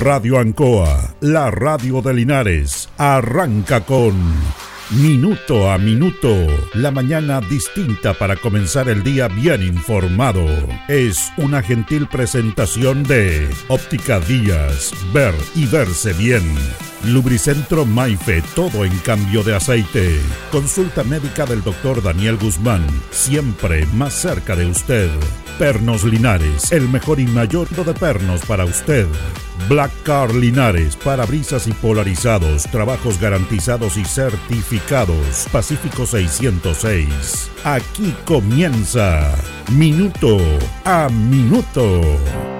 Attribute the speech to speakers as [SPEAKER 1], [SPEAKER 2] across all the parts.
[SPEAKER 1] Radio Ancoa, la radio de Linares, arranca con Minuto a Minuto, la mañana distinta para comenzar el día bien informado. Es una gentil presentación de Óptica Díaz, ver y verse bien. Lubricentro Maife, todo en cambio de aceite. Consulta médica del doctor Daniel Guzmán, siempre más cerca de usted. Pernos Linares, el mejor y mayor de pernos para usted. Black Car Linares, parabrisas y polarizados, trabajos garantizados y certificados. Pacífico 606. Aquí comienza Minuto a Minuto.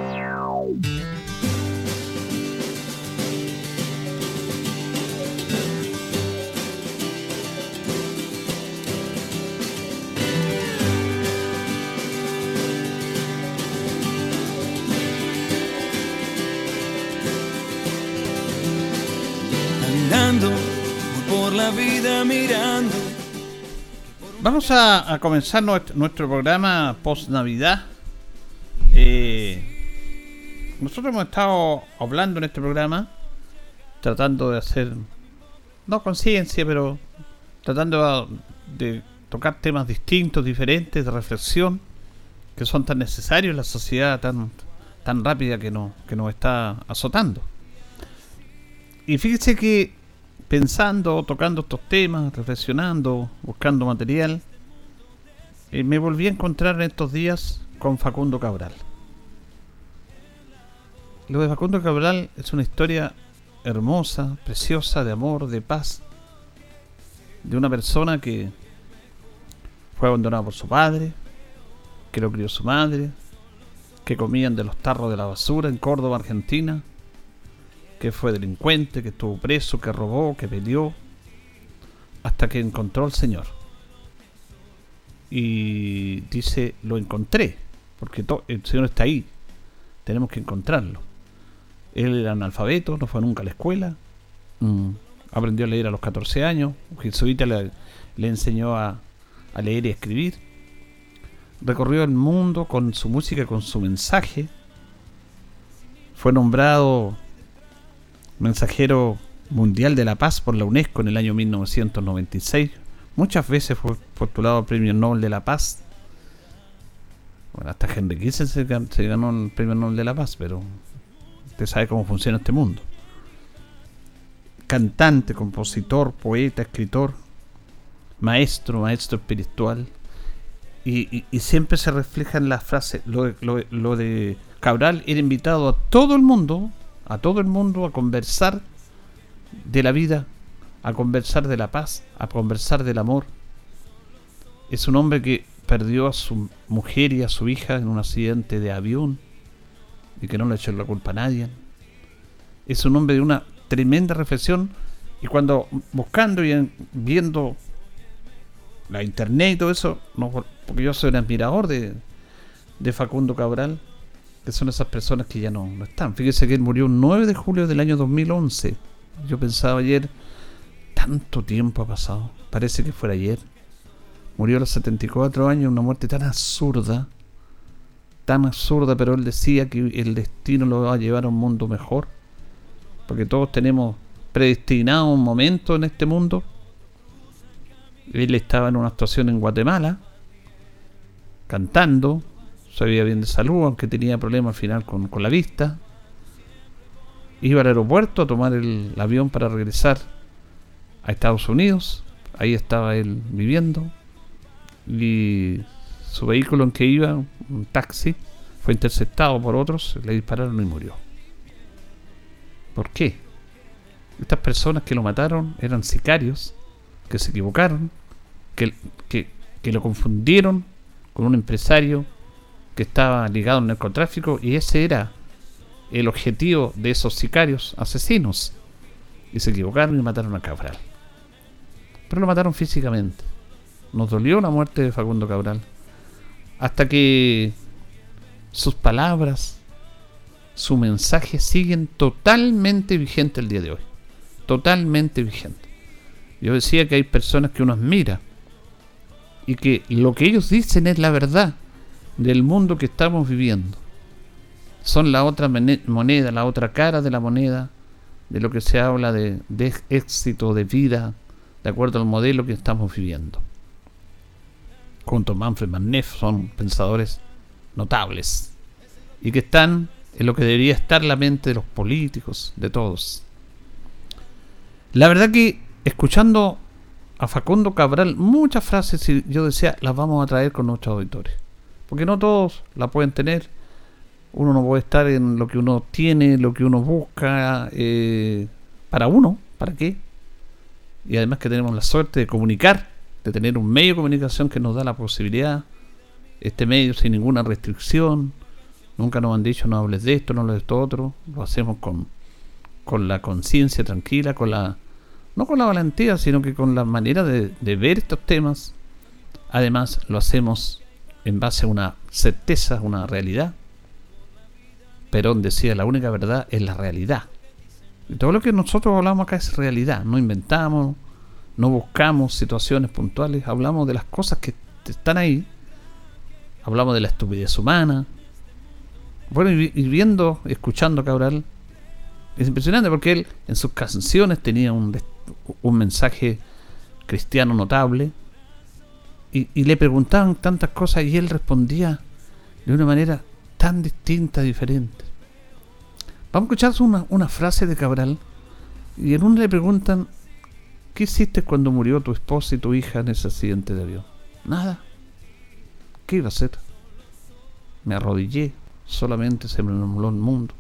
[SPEAKER 2] Vamos a, comenzar nuestro, programa post-Navidad. Eh, nosotros hemos estado hablando en este programa, tratando de hacer, no conciencia, pero tratando de tocar temas distintos, diferentes, de reflexión, que son tan necesarios en la sociedad tan, tan rápida que, no, que nos está azotando. Y fíjese que pensando, tocando estos temas, reflexionando, buscando material, eh, me volví a encontrar en estos días con Facundo Cabral. Lo de Facundo Cabral es una historia hermosa, preciosa, de amor, de paz, de una persona que fue abandonada por su padre, que lo crió su madre, que comían de los tarros de la basura en Córdoba, Argentina, que fue delincuente, que estuvo preso, que robó, que peleó, hasta que encontró al Señor. Y dice, lo encontré, porque el Señor está ahí, tenemos que encontrarlo. Él era analfabeto, no fue nunca a la escuela, mm, aprendió a leer a los 14 años, un jesuita le, le enseñó a, a leer y a escribir, recorrió el mundo con su música, con su mensaje, fue nombrado mensajero mundial de la paz por la UNESCO en el año 1996. Muchas veces fue postulado al Premio Nobel de la Paz. Bueno, hasta Henry Kissinger se ganó el Premio Nobel de la Paz, pero usted sabe cómo funciona este mundo. Cantante, compositor, poeta, escritor, maestro, maestro espiritual. Y, siempre se refleja en la frase, lo, lo de Cabral era invitado a todo el mundo a todo el mundo a conversar de la vida, a conversar de la paz, a conversar del amor. Es un hombre que perdió a su mujer y a su hija en un accidente de avión y que no le echó la culpa a nadie. Es un hombre de una tremenda reflexión y cuando buscando y viendo la internet y todo eso, no, porque yo soy un admirador de, de Facundo Cabral, que son esas personas que ya no, están. Fíjese que él murió el 9 de julio del año 2011. Yo pensaba ayer, tanto tiempo ha pasado, parece que fuera ayer. Murió a los 74 años, una muerte tan absurda, tan absurda, pero él decía que el destino lo va a llevar a un mundo mejor, porque todos tenemos predestinado un momento en este mundo. Él estaba en una actuación en Guatemala, cantando, sabía bien de salud, aunque tenía problemas al final con, la vista. Iba al aeropuerto a tomar el, avión para regresar a Estados Unidos. Ahí estaba él viviendo. Y su vehículo en que iba, un taxi, fue interceptado por otros, le dispararon y murió. ¿Por qué? Estas personas que lo mataron eran sicarios, que se equivocaron, que, que, que lo confundieron con un empresario que estaba ligado al narcotráfico y ese era el objetivo de esos sicarios asesinos. Y se equivocaron y mataron a Cabral. Pero lo mataron físicamente. Nos dolió la muerte de Facundo Cabral. Hasta que sus palabras, su mensaje siguen totalmente vigente el día de hoy. Totalmente vigente. Yo decía que hay personas que uno admira y que lo que ellos dicen es la verdad del mundo que estamos viviendo. son la otra moneda, la otra cara de la moneda, de lo que se habla de, de éxito, de vida, de acuerdo al modelo que estamos viviendo. Junto a Manfred Manneff son pensadores notables y que están en lo que debería estar la mente de los políticos, de todos. La verdad que escuchando a Facundo Cabral muchas frases yo decía las vamos a traer con nuestros auditores. Porque no todos la pueden tener. Uno no puede estar en lo que uno tiene, lo que uno busca. Eh, para uno, ¿para qué? Y además que tenemos la suerte de comunicar, de tener un medio de comunicación que nos da la posibilidad. Este medio sin ninguna restricción. Nunca nos han dicho no hables de esto, no hables de esto otro. Lo hacemos con, con la conciencia tranquila, con la no con la valentía, sino que con la manera de, ver estos temas. Además, lo hacemos en base a una certeza, una realidad. Perón decía, la única verdad es la realidad. Y todo lo que nosotros hablamos acá es realidad, no inventamos, no buscamos situaciones puntuales, hablamos de las cosas que están ahí, hablamos de la estupidez humana. Bueno, y viendo, escuchando Cabral, es impresionante porque él en sus canciones tenía un, un mensaje cristiano notable y, le preguntaban tantas cosas y él respondía de una manera tan distinta, diferente. Vamos a escuchar una, frase de Cabral y en una le preguntan, ¿qué hiciste cuando murió tu esposa y tu hija en ese accidente de avión? Nada. ¿Qué iba a hacer? Me arrodillé, solamente se me nubló el mundo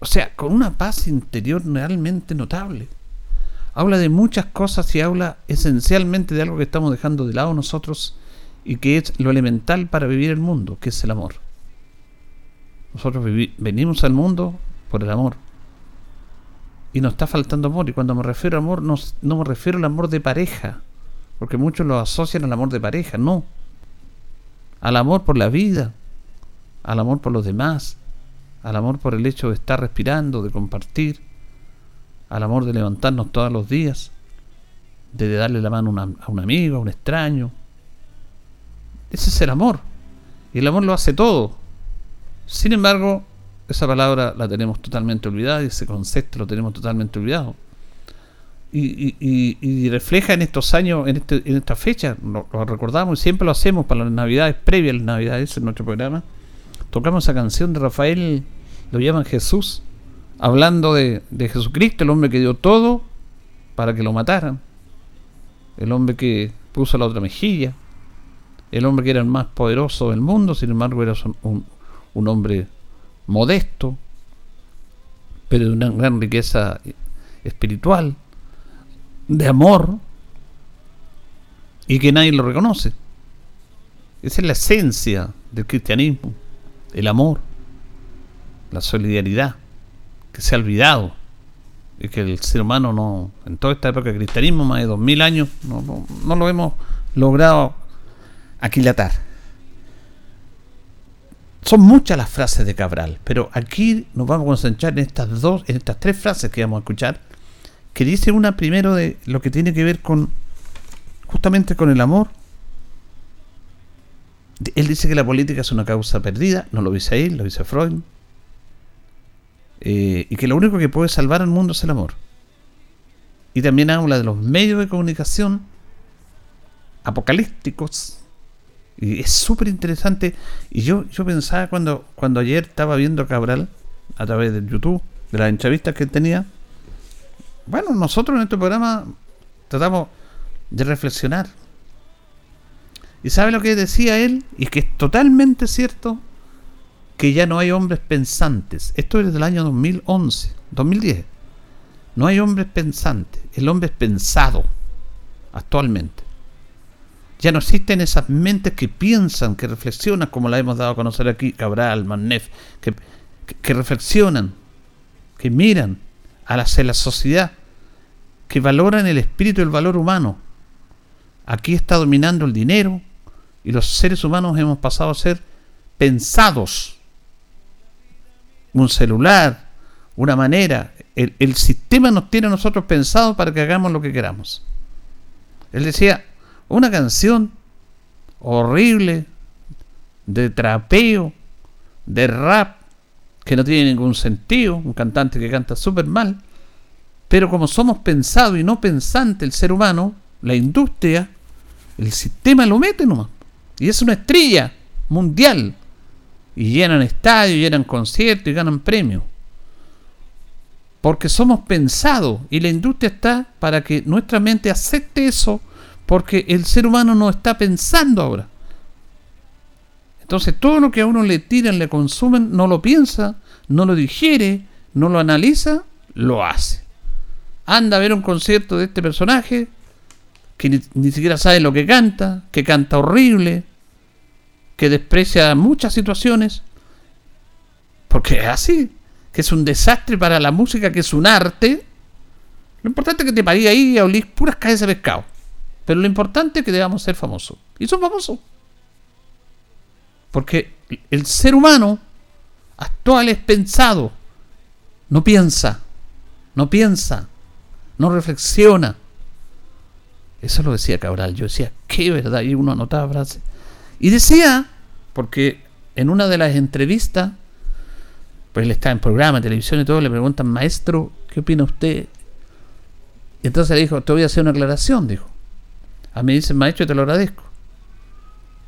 [SPEAKER 2] o sea, con una paz interior realmente notable. Habla de muchas cosas y habla esencialmente de algo que estamos dejando de lado nosotros y que es lo elemental para vivir el mundo, que es el amor. Nosotros venimos al mundo por el amor. Y nos está faltando amor. Y cuando me refiero a amor, no, no me refiero al amor de pareja. Porque muchos lo asocian al amor de pareja. No. Al amor por la vida. Al amor por los demás al amor por el hecho de estar respirando, de compartir, al amor de levantarnos todos los días, de darle la mano a un amigo, a un extraño. Ese es el amor. Y el amor lo hace todo. Sin embargo, esa palabra la tenemos totalmente olvidada y ese concepto lo tenemos totalmente olvidado. Y, refleja en estos años, en, este, esta fecha, lo, recordamos y siempre lo hacemos para las navidades, previas a las navidades en nuestro programa, tocamos esa canción de Rafael, lo llaman Jesús, hablando de, Jesucristo, el hombre que dio todo para que lo mataran, el hombre que puso la otra mejilla, el hombre que era el más poderoso del mundo, sin embargo era un, un hombre modesto, pero de una gran riqueza espiritual, de amor, y que nadie lo reconoce. Esa es la esencia del cristianismo el amor, la solidaridad, que se ha olvidado y que el ser humano no, en toda esta época de cristianismo, más de dos mil años, no, no, lo hemos logrado aquilatar. Son muchas las frases de Cabral, pero aquí nos vamos a concentrar en estas dos, en estas tres frases que vamos a escuchar, que dice una primero de lo que tiene que ver con justamente con el amor él dice que la política es una causa perdida, no lo dice él, lo dice Freud, eh, y que lo único que puede salvar al mundo es el amor. Y también habla de los medios de comunicación apocalípticos, y es súper interesante. Y yo, yo pensaba cuando, cuando ayer estaba viendo Cabral a través de YouTube, de las entrevistas que tenía, bueno, nosotros en este programa tratamos de reflexionar ¿Y sabe lo que decía él? Y es que es totalmente cierto que ya no hay hombres pensantes. Esto es del año 2011, 2010. No hay hombres pensantes. El hombre es pensado actualmente. Ya no existen esas mentes que piensan, que reflexionan, como la hemos dado a conocer aquí, Cabral, Manef, que, que, reflexionan, que miran a la, la sociedad, que valoran el espíritu y el valor humano. Aquí está dominando el dinero, y los seres humanos hemos pasado a ser pensados. Un celular, una manera. El, sistema nos tiene a nosotros pensados para que hagamos lo que queramos. Él decía, una canción horrible, de trapeo, de rap que no tiene ningún sentido, un cantante que canta súper mal, pero como somos pensados y no pensante el ser humano, la industria, el sistema lo mete nomás. Y es una estrella mundial. Y llenan estadios, llenan conciertos y ganan premios. Porque somos pensados y la industria está para que nuestra mente acepte eso porque el ser humano no está pensando ahora. Entonces todo lo que a uno le tiran, le consumen, no lo piensa, no lo digiere, no lo analiza, lo hace. Anda a ver un concierto de este personaje que ni, siquiera sabe lo que canta, que canta horrible, que desprecia muchas situaciones, porque es así, que es un desastre para la música, que es un arte. Lo importante es que te parí ahí y olís puras calles de pescado. Pero lo importante es que debamos ser famosos. Y son famosos. Porque el ser humano actual es pensado. No piensa. No piensa. No reflexiona. Eso lo decía Cabral. Yo decía, qué verdad. Y uno anotaba frases. Y decía, porque en una de las entrevistas, pues él está en programa, en televisión y todo, le preguntan, maestro, ¿qué opina usted? Y entonces le dijo, te voy a hacer una aclaración, dijo. A mí dicen maestro te lo agradezco.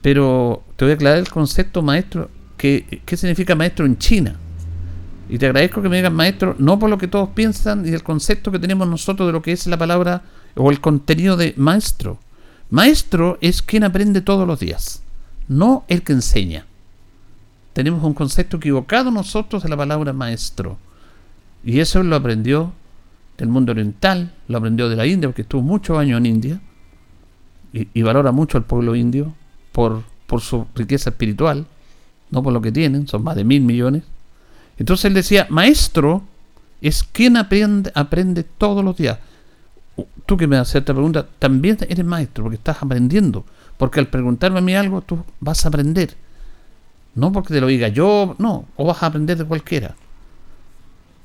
[SPEAKER 2] Pero te voy a aclarar el concepto maestro. Que, ¿Qué significa maestro en China? Y te agradezco que me digas maestro, no por lo que todos piensan y el concepto que tenemos nosotros de lo que es la palabra o el contenido de maestro. Maestro es quien aprende todos los días, no el que enseña. Tenemos un concepto equivocado nosotros de la palabra maestro. Y eso lo aprendió del mundo oriental, lo aprendió de la India, porque estuvo muchos años en India y, valora mucho al pueblo indio por, por su riqueza espiritual, no por lo que tienen, son más de mil millones. Entonces él decía, maestro es quien aprende, aprende todos los días. Tú que me haces esta pregunta, también eres maestro porque estás aprendiendo. Porque al preguntarme a mí algo, tú vas a aprender. No porque te lo diga yo, no, o vas a aprender de cualquiera.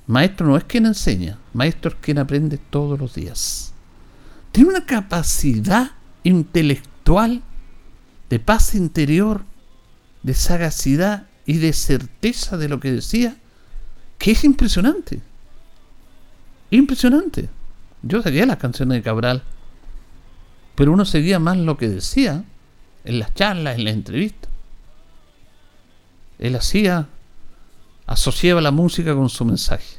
[SPEAKER 2] Maestro no es quien enseña, maestro es quien aprende todos los días. Tiene una capacidad intelectual, de paz interior, de sagacidad y de certeza de lo que decía, que es impresionante. Impresionante. Yo seguía las canciones de Cabral, pero uno seguía más lo que decía en las charlas, en las entrevistas. Él hacía, asociaba la música con su mensaje,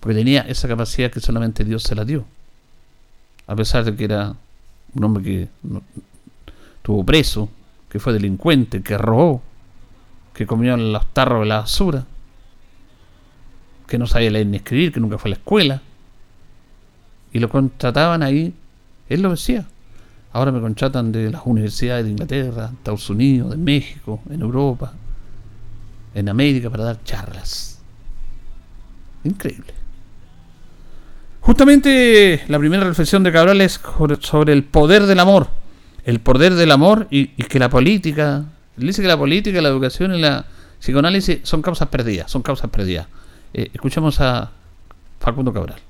[SPEAKER 2] porque tenía esa capacidad que solamente Dios se la dio, a pesar de que era un hombre que estuvo preso, que fue delincuente, que robó, que comió en los tarros de la basura, que no sabía leer ni escribir, que nunca fue a la escuela, y lo contrataban ahí, él lo decía. Ahora me contratan de las universidades de Inglaterra, Estados Unidos, de México, en Europa, en América para dar charlas. Increíble. Justamente la primera reflexión de Cabral es sobre el poder del amor. El poder del amor y, que la política, dice que la política, la educación y la psicoanálisis son causas perdidas, son causas perdidas. Eh, a Facundo Cabral.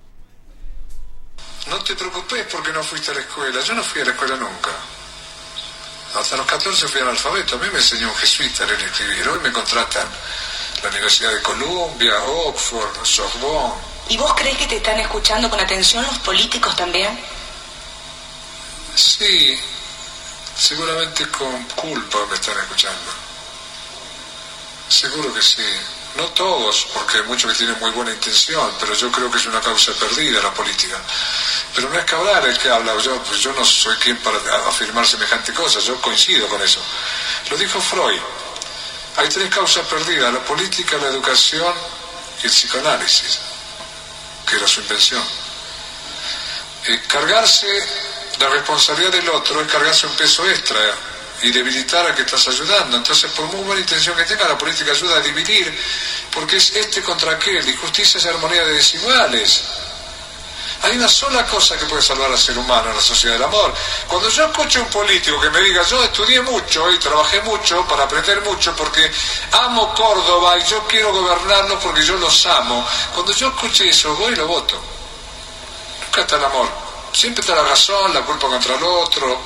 [SPEAKER 3] No te preocupes porque no fuiste a la escuela. Yo no fui a la escuela nunca. Hasta los 14 fui alfabeto. A mí me enseñó un jesuita a leer escribir. Hoy me contratan la Universidad de Columbia, Oxford, Sorbonne,
[SPEAKER 4] ¿Y vos crees que te están escuchando con atención los políticos también?
[SPEAKER 3] Sí, seguramente con culpa me están escuchando. Seguro que sí. No todos, porque hay muchos que tienen muy buena intención, pero yo creo que es una causa perdida la política. Pero no es Cabral el que habla, yo, pues yo no soy quien para afirmar semejante cosa, yo coincido con eso. Lo dijo Freud. Hay tres causas perdidas, la política, la educación y el psicoanálisis que era su intención. Eh, cargarse la responsabilidad del otro es cargarse un peso extra y debilitar a que estás ayudando. Entonces, por muy buena intención que tenga, la política ayuda a dividir, porque es este contra aquel, y justicia es armonía de desiguales. Hay una sola cosa que puede salvar al ser humano en la sociedad del amor. Cuando yo escucho a un político que me diga, yo estudié mucho y trabajé mucho para aprender mucho porque amo Córdoba y yo quiero gobernarlo porque yo los amo, cuando yo escuche eso, voy y lo voto. Nunca está el amor. Siempre está la razón, la culpa contra el otro,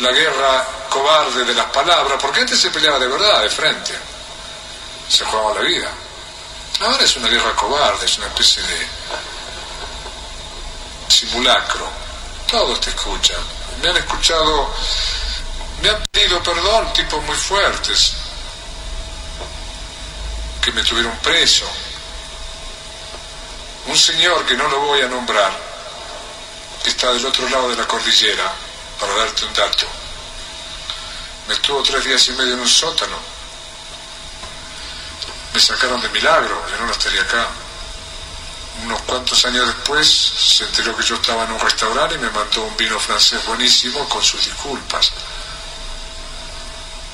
[SPEAKER 3] la guerra cobarde de las palabras, porque antes se peleaba de verdad, de frente. se jugaba la vida. Ahora es una guerra cobarde, es una especie de simulacro. Todos te escuchan. Me han escuchado, me han pedido perdón tipos muy fuertes que me tuvieron preso. Un señor que no lo voy a nombrar, que está del otro lado de la cordillera, para darte un dato. Me estuvo tres días y medio en un sótano. Me sacaron de milagro, yo no estaría acá. Unos cuantos años después se enteró que yo estaba en un restaurante y me mandó un vino francés buenísimo con sus disculpas.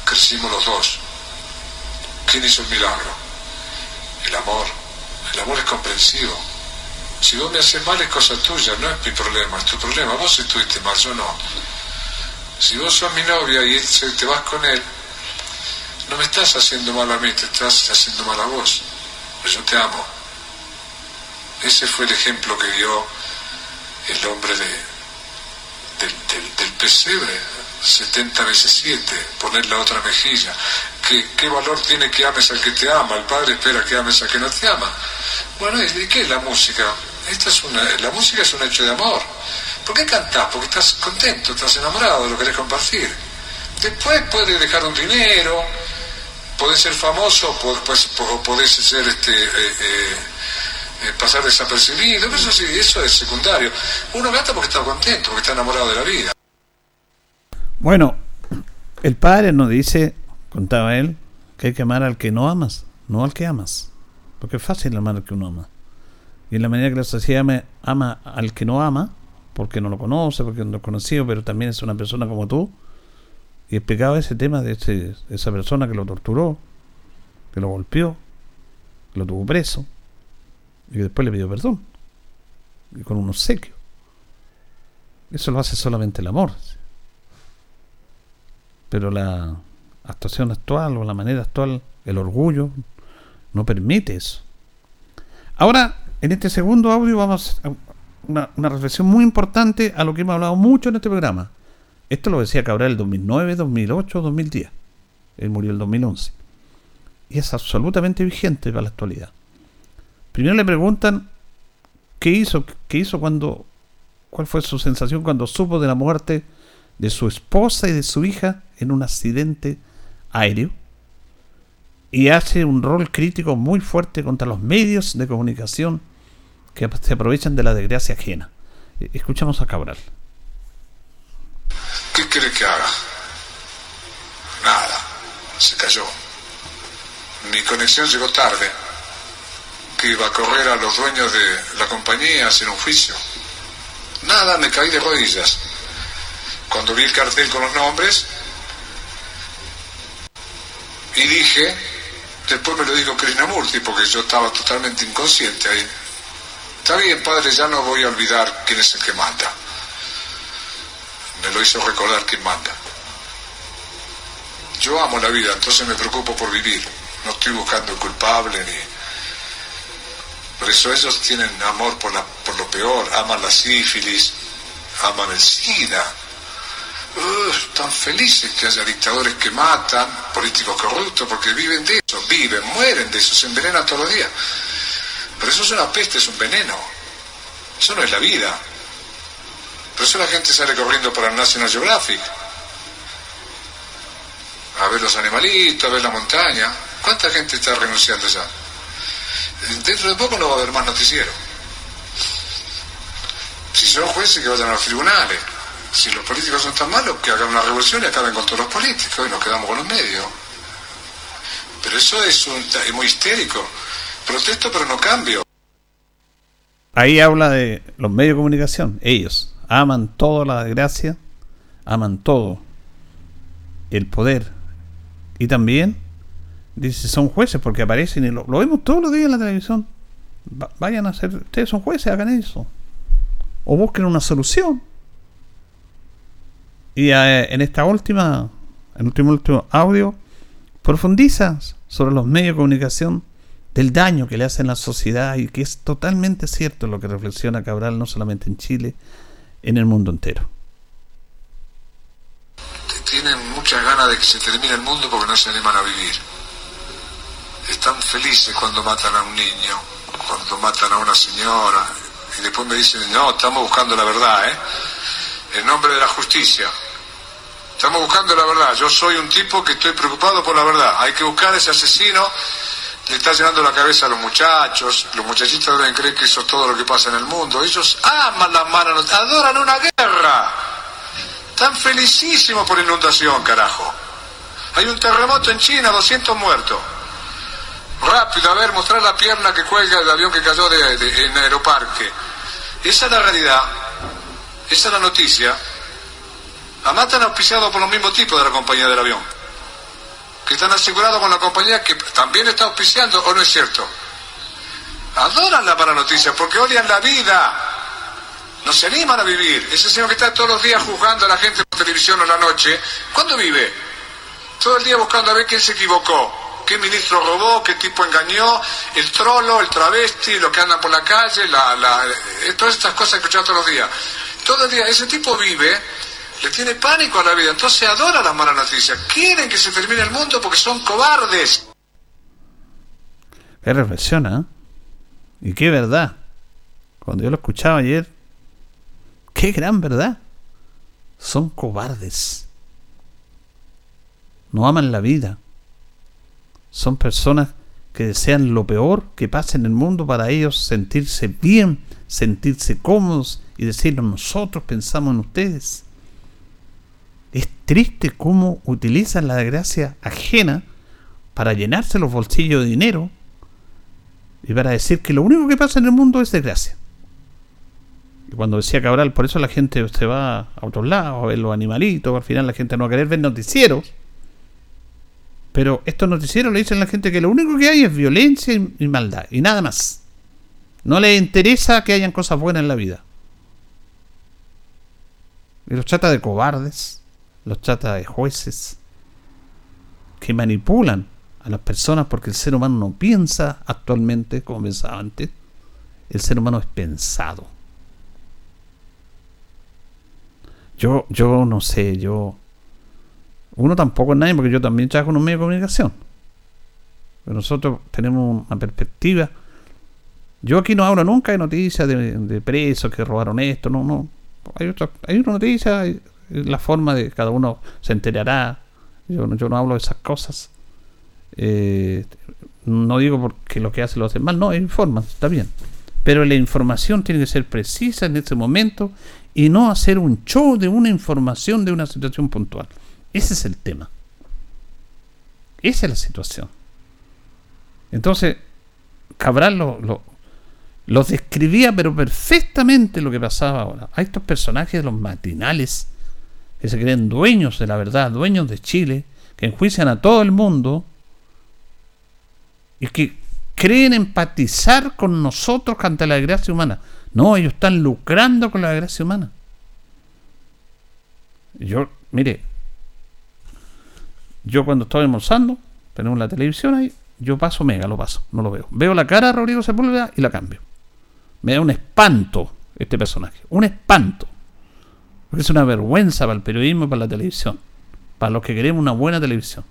[SPEAKER 3] Crecimos los dos. ¿Quién hizo el milagro? El amor. El amor es comprensivo. Si vos me haces mal es cosa tuya, no es mi problema, es tu problema. Vos estuviste mal, yo no. Si vos sos mi novia y te vas con él, no me estás haciendo mal a mí, te estás haciendo mal a vos. Pues yo te amo. Ese fue el ejemplo que dio el hombre de, del, del, pesebre, 70 veces 7, poner la otra mejilla. ¿Qué, ¿Qué valor tiene que ames al que te ama? El padre espera que ames al que no te ama. Bueno, ¿y qué es la música? Esta es una, la música es un hecho de amor. ¿Por qué cantás? Porque estás contento, estás enamorado, lo querés compartir. Después puedes dejar un dinero, podés ser famoso, pues, podés ser este, eh, eh, eh, pasar desapercibido, eso sí, eso es secundario. Uno canta porque está contento, porque está enamorado de la vida.
[SPEAKER 2] Bueno, el padre nos dice, contaba él, que hay que amar al que no amas, no al que amas. Porque es fácil amar al que uno ama. Y en la medida que la sociedad ama al que no ama, porque no lo conoce, porque no lo conocido, pero también es una persona como tú. Y explicaba ese tema de, esa persona que lo torturó, que lo golpeó, que lo tuvo preso, y después le pidió perdón, y con un obsequio. Eso lo hace solamente el amor. Pero la actuación actual o la manera actual, el orgullo, no permite eso. Ahora, en este segundo audio vamos a una, reflexión muy importante a lo que hemos hablado mucho en este programa. Esto lo decía Cabral el 2009, 2008, 2010. Él murió el 2011. Y es absolutamente vigente para la actualidad. Primero le preguntan qué hizo, qué hizo cuando, cuál fue su sensación cuando supo de la muerte de su esposa y de su hija en un accidente aéreo. Y hace un rol crítico muy fuerte contra los medios de comunicación que se aprovechan de la desgracia ajena. Eh, escuchamos a Cabral.
[SPEAKER 3] ¿Qué quiere que haga? Nada, se cayó. Mi conexión llegó tarde, que iba a correr a los dueños de la compañía a hacer un juicio. Nada, me caí de rodillas. Cuando vi el cartel con los nombres, y dije, después me lo dijo Krishnamurti, porque yo estaba totalmente inconsciente ahí. Está bien, padre, ya no voy a olvidar quién es el que manda. Me lo hizo recordar quién manda. Yo amo la vida, entonces me preocupo por vivir. No estoy buscando culpable ni... Por eso ellos tienen amor por, la, por lo peor, aman la sífilis, aman el SIDA. están felices que haya dictadores que matan, políticos corruptos, porque viven de eso, viven, mueren de eso, se envenenan todos los días. Pero eso es una peste, es un veneno. Eso no es la vida. Por eso la gente sale corriendo para el National Geographic. A ver los animalitos, a ver la montaña. ¿Cuánta gente está renunciando ya? Dentro de poco no va a haber más noticiero. Si son jueces, que vayan a los tribunales. Si los políticos son tan malos, que hagan una revolución y acaben con todos los políticos y nos quedamos con los medios. Pero eso es, un, es muy histérico. Protesto pero no cambio.
[SPEAKER 2] Ahí habla de los medios de comunicación. Ellos aman toda la desgracia, aman todo el poder. Y también dice, son jueces porque aparecen y lo, vemos todos los días en la televisión. vayan a ser, ustedes son jueces, hagan eso. O busquen una solución. Y eh, en esta última, en último, último audio, profundizas sobre los medios de comunicación del daño que le hacen a la sociedad y que es totalmente cierto lo que reflexiona Cabral no solamente en Chile, en el mundo entero.
[SPEAKER 3] Tienen muchas ganas de que se termine el mundo porque no se animan a vivir. Están felices cuando matan a un niño, cuando matan a una señora, y después me dicen, no, estamos buscando la verdad, ¿eh? En nombre de la justicia. Estamos buscando la verdad. Yo soy un tipo que estoy preocupado por la verdad. Hay que buscar a ese asesino. Le está llenando la cabeza a los muchachos. Los muchachitos deben creer que eso es todo lo que pasa en el mundo. Ellos aman las manos, adoran una guerra. Están felicísimos por inundación, carajo. Hay un terremoto en China, 200 muertos. Rápido, a ver, mostrar la pierna que cuelga del avión que cayó de, Aeroparque. Esa es la realidad. Esa es la noticia. A matan auspiciado por los mismos tipos de la compañía del avión. Que están asegurados con la compañía que también está auspiciando, ¿o no es cierto? Adoran la mala noticia porque odian la vida. No se animan a vivir. Ese señor que está todos los días juzgando a la gente por televisión o la noche, ¿cuándo vive? Todo el día buscando a ver quién se equivocó, qué ministro robó, qué tipo engañó, el trolo, el travesti, lo que andan por la calle, la, la, eh, todas estas cosas que escuchamos todos los días. Todo el día, ese tipo vive, le tiene pánico a la vida, entonces adora las malas noticias. Quieren que se termine el mundo porque son cobardes.
[SPEAKER 2] Qué reflexiona, ¿eh? Y qué verdad. Cuando yo lo escuchaba ayer, qué gran verdad. Son cobardes no aman la vida. Son personas que desean lo peor que pase en el mundo para ellos sentirse bien, sentirse cómodos y decir nosotros pensamos en ustedes. Es triste cómo utilizan la desgracia ajena para llenarse los bolsillos de dinero y para decir que lo único que pasa en el mundo es desgracia. Y cuando decía Cabral, por eso la gente se va a otros lados a ver los animalitos, al final la gente no va a querer ver noticieros pero estos noticieros le dicen a la gente que lo único que hay es violencia y, maldad, y nada más. No les interesa que hayan cosas buenas en la vida. Y los trata de cobardes, los trata de jueces, que manipulan a las personas porque el ser humano no piensa actualmente como pensaba antes. El ser humano es pensado. Yo, yo no sé, yo uno tampoco es nadie, porque yo también trabajo en un medio de comunicación. Pero nosotros tenemos una perspectiva. Yo aquí no hablo nunca de noticias de, presos que robaron esto, no, no. Hay, otra, hay una noticia, la forma de cada uno se enterará. Yo, no hablo de esas cosas. Eh, no digo porque lo que hacen lo hacen mal, no, informan, está bien. Pero la información tiene que ser precisa en este momento y no hacer un show de una información de una situación puntual. Ese es el tema. Esa es la situación. Entonces, Cabral lo, describía, pero perfectamente lo que pasaba ahora. Hay estos personajes de los matinales que se creen dueños de la verdad, dueños de Chile, que enjuician a todo el mundo y que creen empatizar con nosotros ante la desgracia humana. No, ellos están lucrando con la desgracia humana. Yo, mire, yo cuando estoy almorzando, tenemos la televisión ahí, yo paso mega, lo paso, no lo veo. Veo la cara de Rodrigo Sepúlveda y la cambio. Me da un espanto este personaje, un espanto. Porque es una vergüenza para el periodismo y para la televisión, para los que queremos una buena televisión.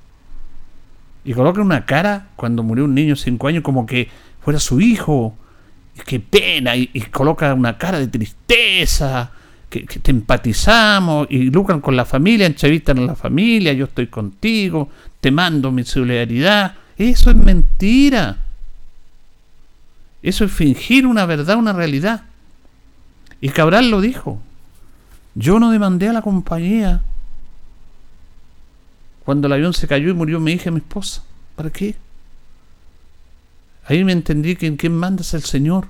[SPEAKER 2] Y coloca una cara cuando murió un niño de 5 años como que fuera su hijo. Qué pena, y, y coloca una cara de tristeza, que, te empatizamos y lucran con la familia, entrevistan a la familia, yo estoy contigo, te mando mi solidaridad. Eso es mentira. Eso es fingir una verdad, una realidad. Y Cabral lo dijo. Yo no demandé a la compañía cuando el avión se cayó y murió mi hija y mi esposa. ¿Para qué? Ahí me entendí que en quién manda es el Señor.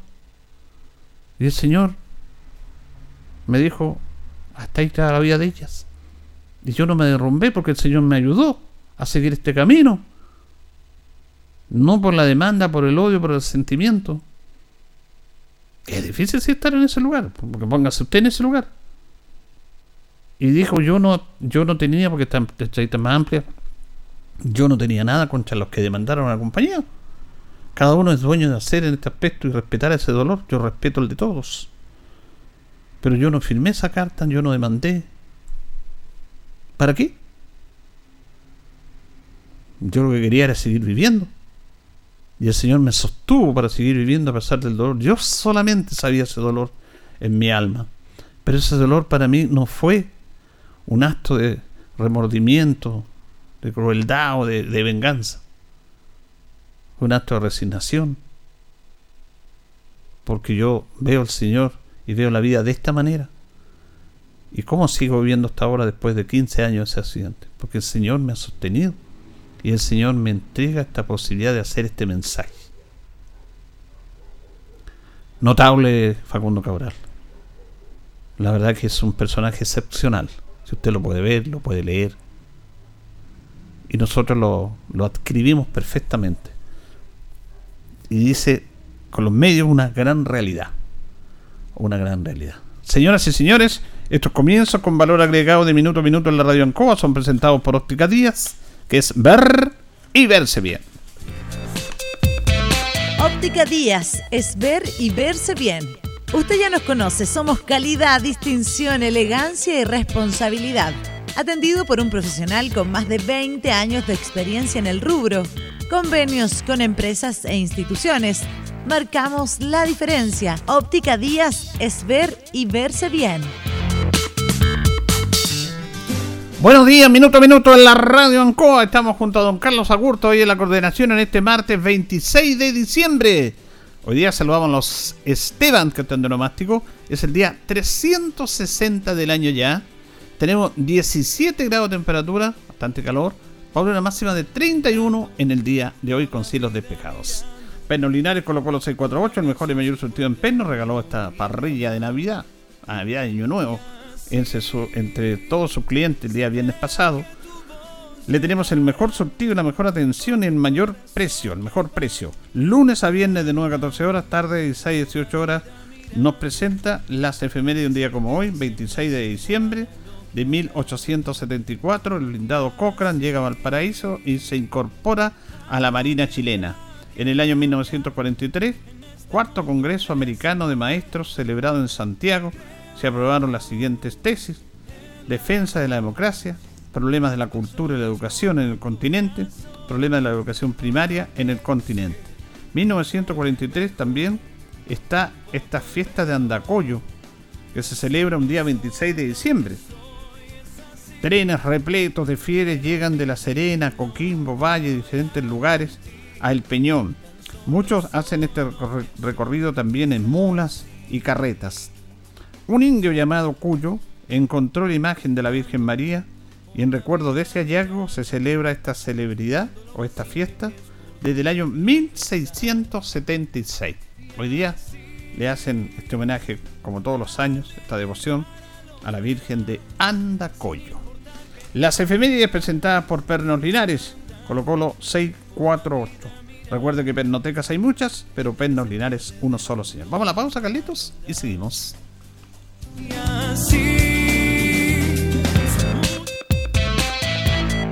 [SPEAKER 2] Y el Señor me dijo, hasta ahí está la vida de ellas. Y yo no me derrumbé porque el Señor me ayudó a seguir este camino. No por la demanda, por el odio, por el sentimiento. Es difícil si estar en ese lugar, porque póngase usted en ese lugar. Y dijo, yo no, yo no tenía, porque esta está más amplia, yo no tenía nada contra los que demandaron la compañía. Cada uno es dueño de hacer en este aspecto y respetar ese dolor. Yo respeto el de todos. Pero yo no firmé esa carta, yo no demandé. ¿Para qué? Yo lo que quería era seguir viviendo. Y el Señor me sostuvo para seguir viviendo a pesar del dolor. Yo solamente sabía ese dolor en mi alma. Pero ese dolor para mí no fue un acto de remordimiento, de crueldad o de, de venganza. Fue un acto de resignación. Porque yo veo al Señor y veo la vida de esta manera. ¿Y cómo sigo viviendo hasta ahora después de 15 años ese accidente? Porque el Señor me ha sostenido y el Señor me entrega esta posibilidad de hacer este mensaje. Notable Facundo Cabral. La verdad que es un personaje excepcional. Si usted lo puede ver, lo puede leer. Y nosotros lo, lo adquirimos perfectamente. Y dice con los medios una gran realidad. Una gran realidad. Señoras y señores, estos comienzos con valor agregado de minuto a minuto en la radio Ancoa son presentados por Óptica Díaz, que es ver y verse bien.
[SPEAKER 5] Óptica Díaz es ver y verse bien. Usted ya nos conoce, somos calidad, distinción, elegancia y responsabilidad. Atendido por un profesional con más de 20 años de experiencia en el rubro, convenios con empresas e instituciones. Marcamos la diferencia. Óptica Díaz es ver y verse bien.
[SPEAKER 2] Buenos días, minuto a minuto en la radio Ancoa. Estamos junto a don Carlos Agurto hoy en la coordinación en este martes 26 de diciembre. Hoy día saludamos a los Esteban, que están nomástico. Es el día 360 del año ya. Tenemos 17 grados de temperatura, bastante calor. Para una máxima de 31 en el día de hoy con cielos despejados. Pernos Linares colocó los 648, el mejor y mayor surtido en Pernos. Regaló esta parrilla de Navidad, Navidad y Año Nuevo entre, entre todos sus clientes el día viernes pasado. Le tenemos el mejor surtido, la mejor atención y el mayor precio, el mejor precio. Lunes a viernes de 9 a 14 horas, tarde de 16 a 18 horas, nos presenta las efemérides de un día como hoy, 26 de diciembre de 1874. El blindado Cochrane llega a Valparaíso y se incorpora a la Marina chilena. En el año 1943, cuarto Congreso Americano de Maestros celebrado en Santiago, se aprobaron las siguientes tesis. Defensa de la democracia, problemas de la cultura y la educación en el continente, problemas de la educación primaria en el continente. 1943 también está esta fiesta de Andacoyo, que se celebra un día 26 de diciembre. Trenes repletos de fieles llegan de La Serena, Coquimbo, Valle, diferentes lugares a El Peñón. Muchos hacen este recorrido también en mulas y carretas. Un indio llamado Cuyo encontró la imagen de la Virgen María y en recuerdo de ese hallazgo se celebra esta celebridad o esta fiesta desde el año 1676. Hoy día le hacen este homenaje, como todos los años, esta devoción a la Virgen de Andacoyo. Las efemérides presentadas por Pernos Linares, Colo Colo 648. Recuerde que pernotecas hay muchas, pero Pernos Linares uno solo, señor. Vamos a la pausa, Carlitos, y seguimos.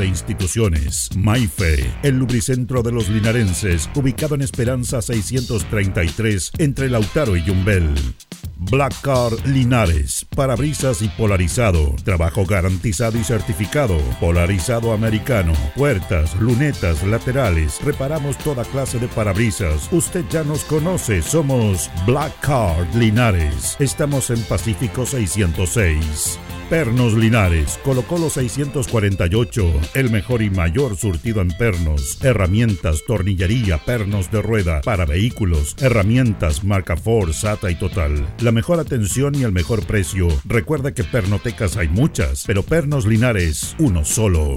[SPEAKER 1] e instituciones. Maife, el lubricentro de los linarenses, ubicado en Esperanza 633, entre Lautaro y Yumbel. Black Car Linares, parabrisas y polarizado, trabajo garantizado y certificado, polarizado americano, puertas, lunetas, laterales, reparamos toda clase de parabrisas. Usted ya nos conoce, somos Black Card Linares. Estamos en Pacífico 606. Pernos Linares, colocó los 648, el mejor y mayor surtido en pernos, herramientas, tornillería, pernos de rueda, para vehículos, herramientas, marca Ford, SATA y Total. La mejor atención y el mejor precio. Recuerda que pernotecas hay muchas, pero Pernos Linares, uno solo.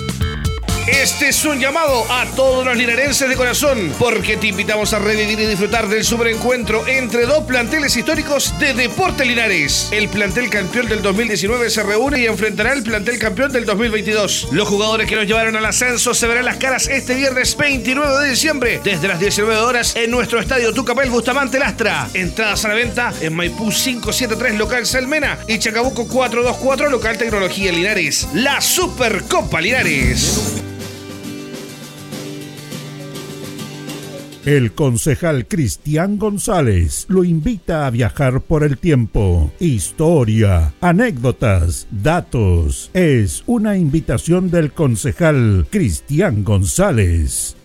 [SPEAKER 6] Este es un llamado a todos los linarenses de corazón, porque te invitamos a revivir y disfrutar del superencuentro entre dos planteles históricos de Deporte Linares. El plantel campeón del 2019 se reúne y enfrentará al plantel campeón del 2022. Los jugadores que nos llevaron al ascenso se verán las caras este viernes 29 de diciembre, desde las 19 horas, en nuestro estadio Tucapel Bustamante Lastra. Entradas a la venta en Maipú 573 local Salmena y Chacabuco 424 local Tecnología Linares. La Supercopa Linares.
[SPEAKER 1] El concejal Cristian González lo invita a viajar por el tiempo. Historia, anécdotas, datos. Es una invitación del concejal Cristian González.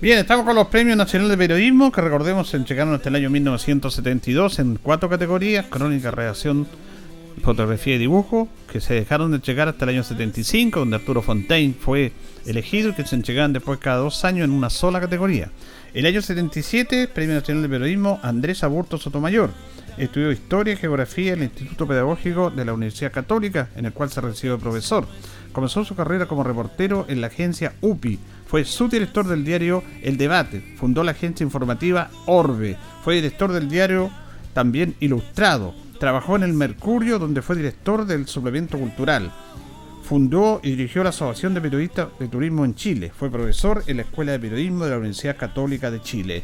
[SPEAKER 2] Bien, estamos con los premios nacionales de periodismo que recordemos se llegaron hasta el año 1972 en cuatro categorías: crónica, redacción, fotografía y dibujo, que se dejaron de llegar hasta el año 75, donde Arturo Fontaine fue elegido y que se entregaban después cada dos años en una sola categoría. El año 77, Premio Nacional de Periodismo, Andrés Aburto Sotomayor. Estudió Historia y Geografía en el Instituto Pedagógico de la Universidad Católica, en el cual se recibió de profesor. Comenzó su carrera como reportero en la agencia UPI. Fue subdirector del diario El Debate. Fundó la agencia informativa Orbe. Fue director del diario también Ilustrado. Trabajó en el Mercurio, donde fue director del suplemento cultural. Fundó y dirigió la Asociación de Periodistas de Turismo en Chile. Fue profesor en la Escuela de Periodismo de la Universidad Católica de Chile.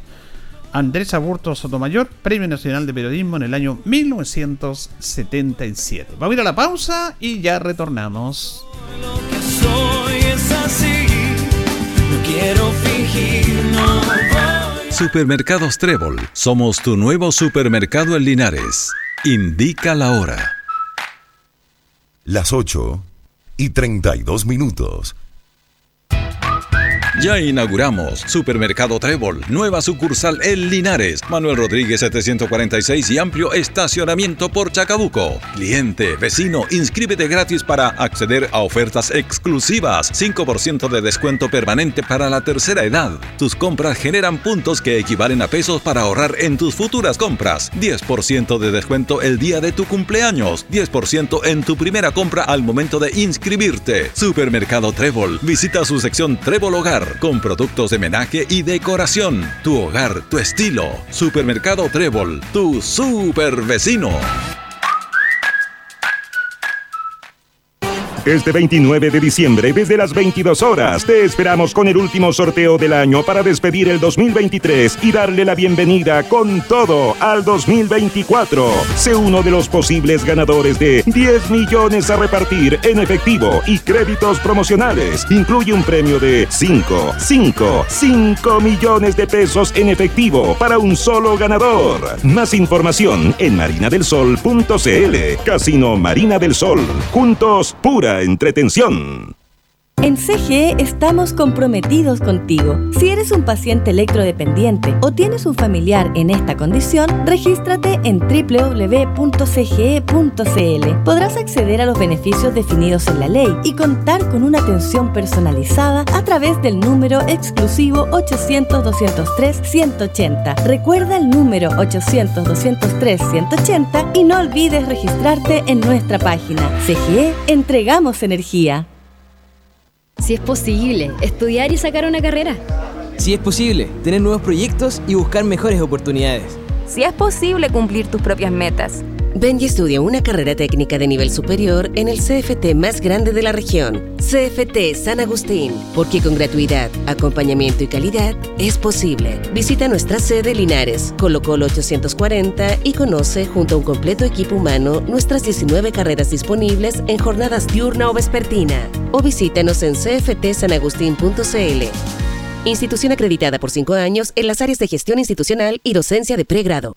[SPEAKER 2] Andrés Aburto Sotomayor, Premio Nacional de Periodismo en el año 1977. Vamos a ir a la pausa y ya retornamos.
[SPEAKER 7] Supermercados Trébol. Somos tu nuevo supermercado en Linares. Indica la hora.
[SPEAKER 8] Las 8 y 32 minutos.
[SPEAKER 7] Ya inauguramos Supermercado Trébol, nueva sucursal en Linares, Manuel Rodríguez 746 y amplio estacionamiento por Chacabuco. Cliente, vecino, inscríbete gratis para acceder a ofertas exclusivas, 5% de descuento permanente para la tercera edad. Tus compras generan puntos que equivalen a pesos para ahorrar en tus futuras compras. 10% de descuento el día de tu cumpleaños, 10% en tu primera compra al momento de inscribirte. Supermercado Trébol, visita su sección Trébol Hogar con productos de menaje y decoración. Tu hogar, tu estilo. Supermercado Trébol, tu super vecino.
[SPEAKER 9] Este 29 de diciembre, desde las 22 horas, te esperamos con el último sorteo del año para despedir el 2023 y darle la bienvenida con todo al 2024. Sé uno de los posibles ganadores de 10 millones a repartir en efectivo y créditos promocionales. Incluye un premio de 5, 5, 5 millones de pesos en efectivo para un solo ganador. Más información en marinadelsol.cl. Casino Marina del Sol. Juntos, pura entretención.
[SPEAKER 10] En CGE estamos comprometidos contigo. Si eres un paciente electrodependiente o tienes un familiar en esta condición, regístrate en www.cge.cl. Podrás acceder a los beneficios definidos en la ley y contar con una atención personalizada a través del número exclusivo 800-203-180. Recuerda el número 800-203-180 y no olvides registrarte en nuestra página. CGE, entregamos energía.
[SPEAKER 11] Si es posible, estudiar y sacar una carrera.
[SPEAKER 12] Si es posible, tener nuevos proyectos y buscar mejores oportunidades.
[SPEAKER 13] Si es posible cumplir tus propias metas.
[SPEAKER 14] Ven y estudia una carrera técnica de nivel superior en el CFT más grande de la región, CFT San Agustín, porque con gratuidad, acompañamiento y calidad es posible. Visita nuestra sede Linares, Colo Colo 840 y conoce junto a un completo equipo humano nuestras 19 carreras disponibles en jornadas diurna o vespertina. O visítanos en cftsanagustin.cl. Institución acreditada por cinco años en las áreas de gestión institucional y docencia de pregrado.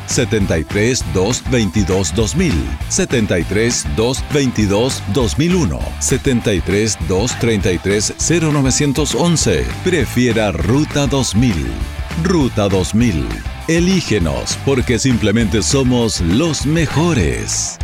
[SPEAKER 7] 73 222 2000, 73 222 2001, 73 233 0911. Prefiera Ruta 2000. Ruta 2000. Elígenos porque simplemente somos los mejores.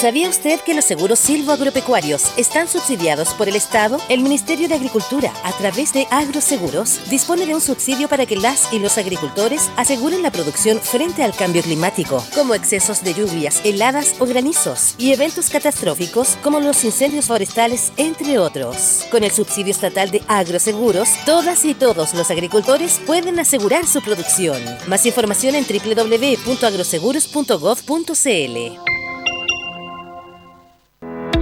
[SPEAKER 15] ¿Sabía usted que los seguros silvoagropecuarios están subsidiados por el Estado? El Ministerio de Agricultura, a través de Agroseguros, dispone de un subsidio para que las y los agricultores aseguren la producción frente al cambio climático, como excesos de lluvias, heladas o granizos, y eventos catastróficos como los incendios forestales, entre otros. Con el subsidio estatal de Agroseguros, todas y todos los agricultores pueden asegurar su producción. Más información en www.agroseguros.gov.cl.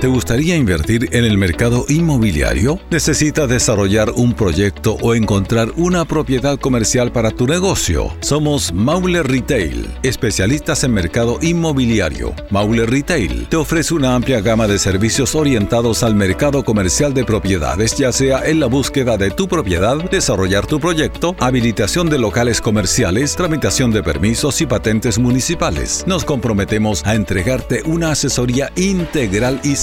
[SPEAKER 7] ¿Te gustaría invertir en el mercado inmobiliario? ¿Necesitas desarrollar un proyecto o encontrar una propiedad comercial para tu negocio? Somos Maule Retail, especialistas en mercado inmobiliario. Maule Retail te ofrece una amplia gama de servicios orientados al mercado comercial de propiedades, ya sea en la búsqueda de tu propiedad, desarrollar tu proyecto, habilitación de locales comerciales, tramitación de permisos y patentes municipales. Nos comprometemos a entregarte una asesoría integral y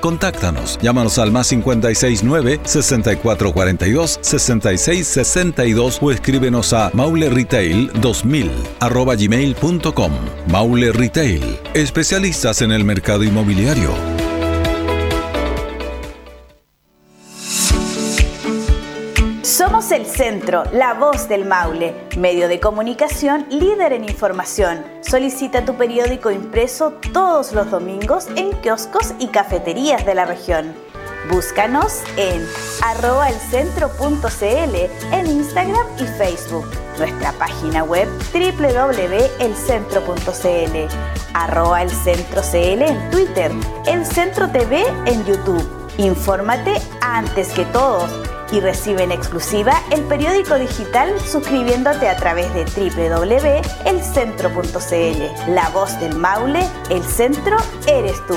[SPEAKER 7] Contáctanos. Llámanos al más 569 6442 6662 o escríbenos a mauleretail2000 arroba gmail.com. Maule Retail, especialistas en el mercado inmobiliario.
[SPEAKER 16] Centro, la voz del Maule, medio de comunicación líder en información. Solicita tu periódico impreso todos los domingos en kioscos y cafeterías de la región. Búscanos en arroba elcentro.cl en Instagram y Facebook. Nuestra página web www.elcentro.cl arroba en Twitter, El Centro TV en YouTube. Infórmate antes que todos y recibe en exclusiva el periódico digital suscribiéndote a través de www.elcentro.cl. La voz del Maule, el centro eres tú.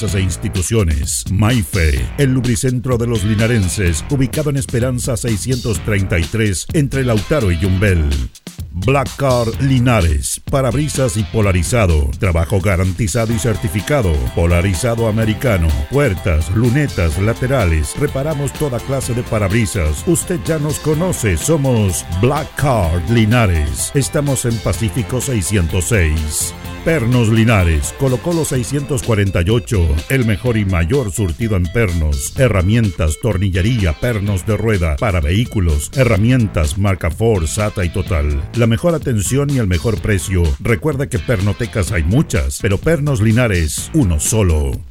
[SPEAKER 1] e instituciones. Maife, el lubricentro de los linarenses, ubicado en Esperanza 633, entre Lautaro y Yumbel. Black Car Linares, parabrisas y polarizado, trabajo garantizado y certificado, polarizado americano, puertas, lunetas, laterales, reparamos toda clase de parabrisas. Usted ya nos conoce, somos Black Card Linares. Estamos en Pacífico 606. Pernos Linares, colocó los 648, el mejor y mayor surtido en pernos, herramientas, tornillería, pernos de rueda, para vehículos, herramientas, marca Ford, SATA y Total. La mejor atención y el mejor precio. Recuerda que pernotecas hay muchas, pero Pernos Linares, uno solo.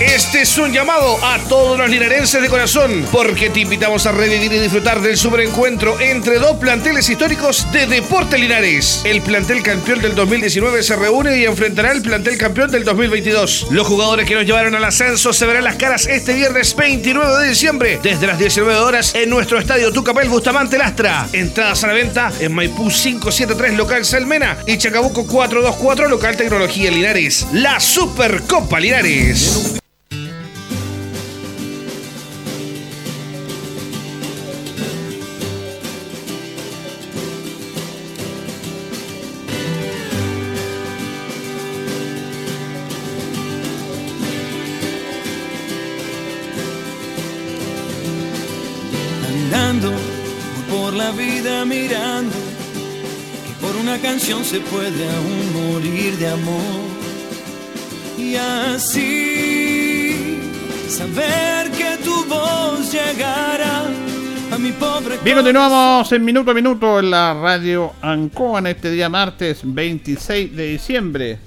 [SPEAKER 6] Este es un llamado a todos los linarenses de corazón, porque te invitamos a revivir y disfrutar del superencuentro entre dos planteles históricos de Deporte Linares. El plantel campeón del 2019 se reúne y enfrentará al plantel campeón del 2022. Los jugadores que nos llevaron al ascenso se verán las caras este viernes 29 de diciembre, desde las 19 horas, en nuestro estadio Tucapel Bustamante Lastra. Entradas a la venta en Maipú 573 local Salmena y Chacabuco 424 local Tecnología Linares. La Supercopa Linares.
[SPEAKER 17] La vida mirando que por una canción se puede aún morir de amor. Y así saber que tu voz llegará a mi pobre
[SPEAKER 2] Bien, continuamos en minuto a minuto en la radio Ancoa en este día martes 26 de diciembre,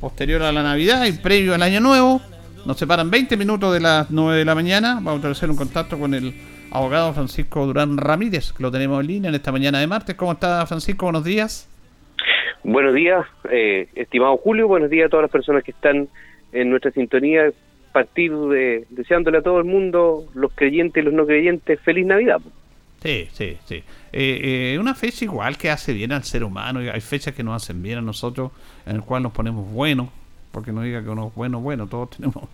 [SPEAKER 2] posterior a la Navidad y previo al Año Nuevo. Nos separan 20 minutos de las 9 de la mañana. Vamos a hacer un contacto con el abogado Francisco Durán Ramírez, que lo tenemos en línea en esta mañana de martes. ¿Cómo está Francisco? Buenos días.
[SPEAKER 18] Buenos días, eh, estimado Julio. Buenos días a todas las personas que están en nuestra sintonía. Partir de, deseándole a todo el mundo, los creyentes y los no creyentes, feliz Navidad.
[SPEAKER 2] Sí, sí, sí. Eh, eh, una fecha igual que hace bien al ser humano. Hay fechas que nos hacen bien a nosotros, en el cual nos ponemos buenos, porque no diga que uno es bueno, bueno, todos tenemos.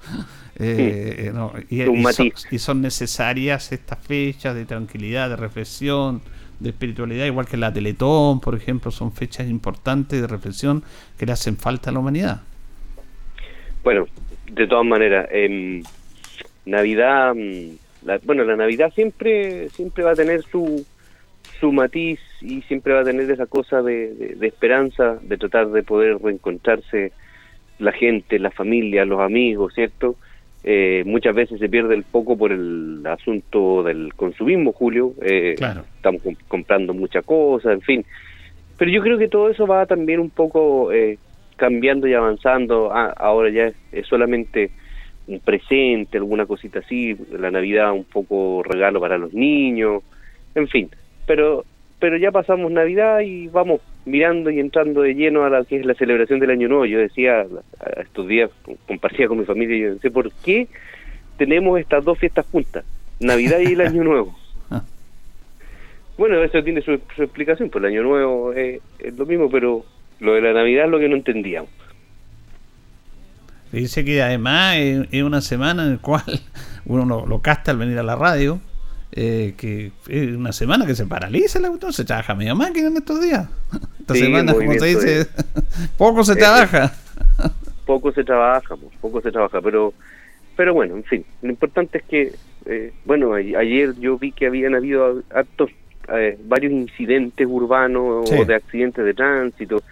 [SPEAKER 2] Eh, no, y, y, son, y, son, necesarias estas fechas de tranquilidad, de reflexión, de espiritualidad, igual que la Teletón, por ejemplo, son fechas importantes de reflexión que le hacen falta a la humanidad.
[SPEAKER 18] Bueno, de todas maneras, eh, Navidad, la, bueno, la Navidad siempre, siempre va a tener su, su matiz y siempre va a tener esa cosa de, de, de esperanza, de tratar de poder reencontrarse la gente, la familia, los amigos, ¿cierto? Eh, muchas veces se pierde el foco por el asunto del consumismo, Julio. Eh,
[SPEAKER 2] claro.
[SPEAKER 18] Estamos comp comprando muchas cosas, en fin. Pero yo creo que todo eso va también un poco eh, cambiando y avanzando. Ah, ahora ya es, es, solamente un presente, alguna cosita así. La Navidad un poco regalo para los niños, en fin. Pero pero ya pasamos Navidad y vamos mirando y entrando de lleno a la que es la celebración del Año Nuevo. Yo decía, estos días compartía con mi familia y yo decía, ¿por qué tenemos estas dos fiestas juntas? Navidad y el Año Nuevo. bueno, eso tiene su, su, explicación, pues el Año Nuevo es, es, lo mismo, pero lo de la Navidad es lo que no entendíamos.
[SPEAKER 2] Dice que además es, es una semana en la cual uno lo, lo casta al venir a la radio, eh, que es una semana que se paraliza la cuestión, se trabaja media máquina en estos días. Esta sí, semana, como se dice, poco se trabaja.
[SPEAKER 18] poco se trabaja, poco se trabaja, pero pero bueno, en fin, lo importante es que, eh, bueno, ayer yo vi que habían habido actos, eh, varios incidentes urbanos sí. o de accidentes de tránsito,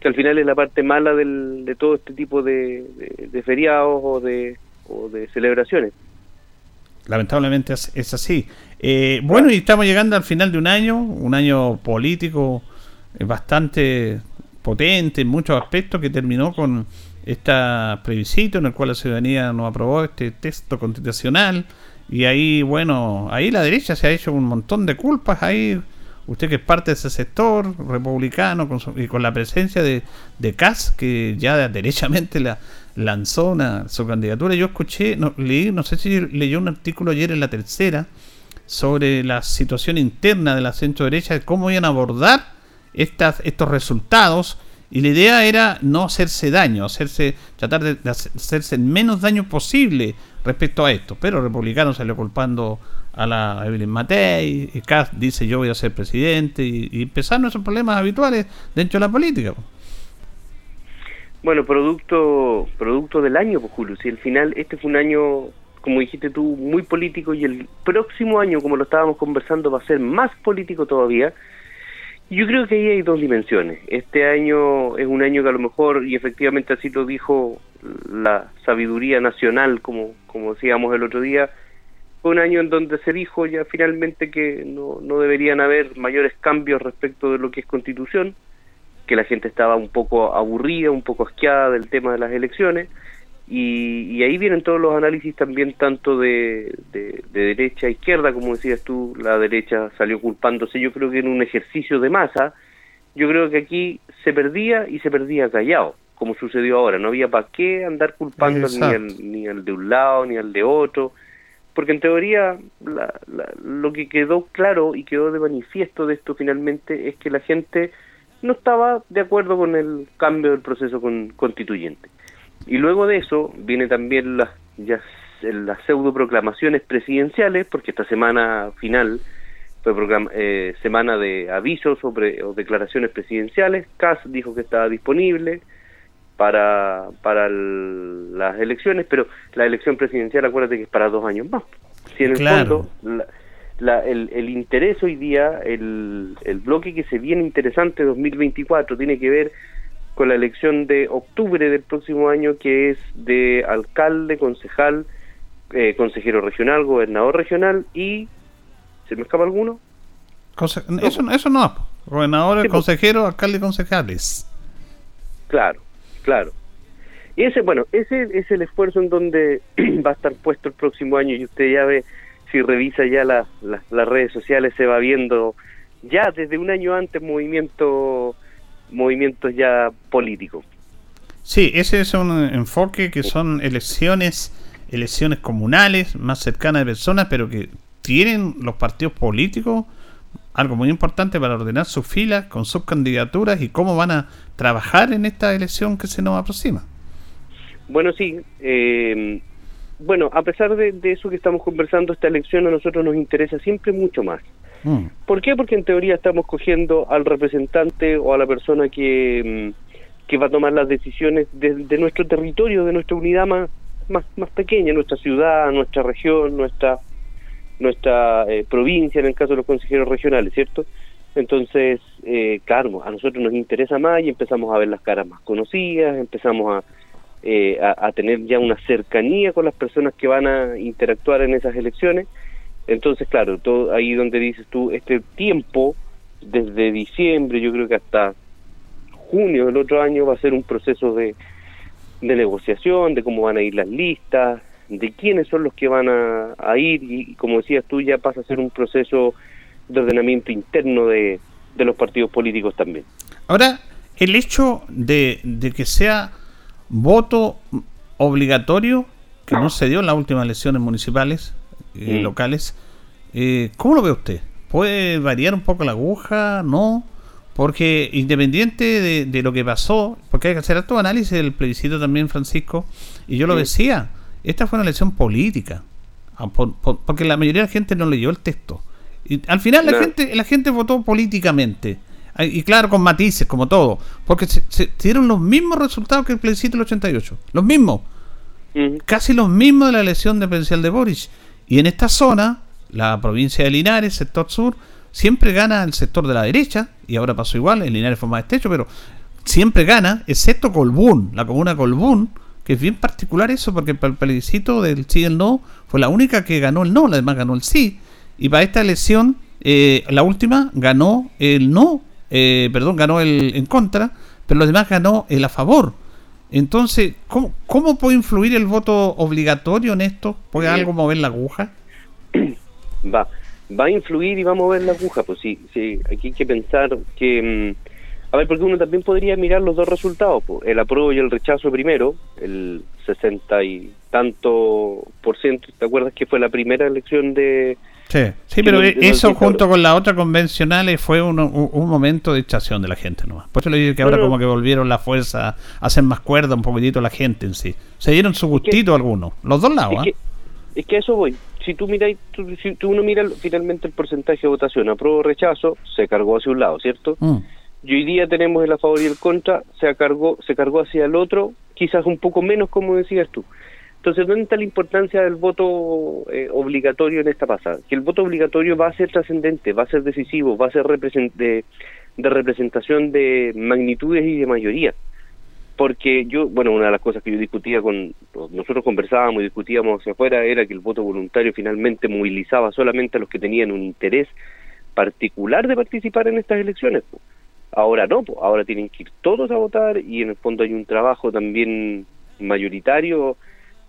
[SPEAKER 18] que al final es la parte mala del, de todo este tipo de, de, de feriados o de, o de celebraciones
[SPEAKER 2] lamentablemente es, así. Eh, bueno, y estamos llegando al final de un año, un año político eh, bastante potente en muchos aspectos, que terminó con este plebiscito en el cual la ciudadanía nos aprobó este texto constitucional. Y ahí, bueno, ahí la derecha se ha hecho un montón de culpas. Ahí, usted que es parte de ese sector republicano con su, y con la presencia de, de Kass, que ya derechamente la, lanzó una, su candidatura. Yo escuché, no, leí, no sé si leyó un artículo ayer en la tercera sobre la situación interna de la centro derecha, de cómo iban a abordar estas, estos resultados. Y la idea era no hacerse daño, hacerse, tratar de, hacerse el menos daño posible respecto a esto. Pero republicano salió culpando a la Evelyn Matei, y Kass dice yo voy a ser presidente, y, y empezaron esos problemas habituales dentro de la política.
[SPEAKER 18] Bueno, producto producto del año, pues Julio, si al final este fue un año, como dijiste tú, muy político y el próximo año, como lo estábamos conversando, va a ser más político todavía. Yo creo que ahí hay dos dimensiones. Este año es un año que a lo mejor, y efectivamente así lo dijo la sabiduría nacional, como, como decíamos el otro día, fue un año en donde se dijo ya finalmente que no, no deberían haber mayores cambios respecto de lo que es constitución que la gente estaba un poco aburrida, un poco asqueada del tema de las elecciones, y, y ahí vienen todos los análisis también tanto de, de, de, derecha a izquierda, como decías tú, la derecha salió culpándose, yo creo que en un ejercicio de masa, yo creo que aquí se perdía y se perdía callado, como sucedió ahora, no había para qué andar culpando ni al, ni al de un lado ni al de otro, porque en teoría la, la, lo que quedó claro y quedó de manifiesto de esto finalmente es que la gente no estaba de acuerdo con el cambio del proceso con, constituyente. Y luego de eso viene también las, ya, las pseudo proclamaciones presidenciales, porque esta semana final fue eh, semana de avisos sobre, o declaraciones presidenciales. CAS dijo que estaba disponible para, para el, las elecciones, pero la elección presidencial, acuérdate que es para dos años más. Si en el
[SPEAKER 2] claro.
[SPEAKER 18] fondo la, la, el, el, interés hoy día, el, el bloque que se viene interesante 2024 tiene que ver con la elección de octubre del próximo año, que es de alcalde, concejal, eh, consejero regional, gobernador regional y... ¿Se me escapa alguno?
[SPEAKER 2] eso, eso no, gobernador, consejero, alcalde y concejales.
[SPEAKER 18] Claro, claro. Y ese, bueno, ese es el esfuerzo en donde va a estar puesto el próximo año y usted ya ve, si revisa ya las redes sociales, se va viendo ya desde un año antes movimiento movimientos ya políticos.
[SPEAKER 2] Sí, ese es un enfoque que son elecciones, elecciones comunales, más cercanas de personas, pero que tienen los partidos políticos algo muy importante para ordenar sus filas con sus candidaturas y cómo van a trabajar en esta elección que se nos aproxima.
[SPEAKER 18] Bueno, sí. Eh, bueno, a pesar de, eso que estamos conversando, esta elección a nosotros nos interesa siempre mucho más. Mm. ¿Por qué? Porque en teoría estamos cogiendo al representante o a la persona que, mm, que va a tomar las decisiones de, nuestro territorio, de nuestra unidad más, más, más pequeña, nuestra ciudad, nuestra región, nuestra nuestra eh, provincia en el caso de los consejeros regionales, ¿cierto? Entonces, eh, claro, a nosotros nos interesa más y empezamos a ver las caras más conocidas, empezamos eh, a, tener ya una cercanía con las personas que van a interactuar en esas elecciones. Entonces, claro, todo ahí donde dices tú, este tiempo, desde diciembre, yo creo que hasta junio del otro año va a ser un proceso de, de negociación, de cómo van a ir las listas, de quiénes son los que van a, ir y, como decías tú, ya pasa a ser un proceso de ordenamiento interno de, los partidos políticos también.
[SPEAKER 2] Ahora, el hecho de, que sea voto obligatorio, que no se dio en las últimas elecciones municipales, y locales, eh, ¿cómo lo ve usted? ¿Puede variar un poco la aguja? ¿No? Porque independiente de, lo que pasó, porque hay que hacer todo análisis del plebiscito también, Francisco, y yo lo decía, esta fue una elección política, ah, porque la mayoría de la gente no leyó el texto. Y al final la gente la gente votó políticamente. Y claro, con matices, como todo. Porque se, dieron los mismos resultados que el plebiscito del 88. Los mismos. Casi los mismos de la elección de presidencial de Boris. Y en esta zona, la provincia de Linares, sector sur, siempre gana el sector de la derecha. Y ahora pasó igual, en Linares fue más estrecho, pero siempre gana, excepto Colbún, la comuna Colbún que es bien particular eso, porque para el plebiscito del sí y el no fue la única que ganó el no, la demás ganó el sí. Y para esta elección, eh, la última ganó el no, eh, perdón, ganó el en contra, pero los demás ganó el a favor. Entonces, ¿cómo, cómo puede influir el voto obligatorio en esto? ¿Puede algo mover la aguja?
[SPEAKER 18] Va, va a influir y va a mover la aguja, pues sí, sí, aquí hay que pensar que... Mm, a ver, porque uno también podría mirar los dos resultados, el apruebo y el rechazo primero, el 60 y tanto por ciento, ¿te acuerdas que fue la primera elección de...
[SPEAKER 2] Sí, sí pero eso junto con la otra convencional fue un, un, momento de estación de la gente nomás. Por eso le digo que ahora como que volvieron la fuerza a hacer más cuerda un poquitito la gente en sí. Se dieron su gustito algunos, los dos lados.
[SPEAKER 18] Es, que, ¿ah? es que a eso voy. Si tú miras, si tú uno mira finalmente el porcentaje de votación, apruebo rechazo, se cargó hacia un lado, ¿cierto? Mm y hoy día tenemos el a favor y el contra, se cargó, se cargó hacia el otro, quizás un poco menos, como decías tú. Entonces, ¿dónde está la importancia del voto eh, obligatorio en esta pasada? Que el voto obligatorio va a ser trascendente, va a ser decisivo, va a ser de, de representación de magnitudes y de mayoría. Porque yo, bueno, una de las cosas que yo discutía con, nosotros conversábamos y discutíamos hacia afuera era que el voto voluntario finalmente movilizaba solamente a los que tenían un interés particular de participar en estas elecciones. Ahora no, ahora tienen que ir todos a votar y en el fondo hay un trabajo también mayoritario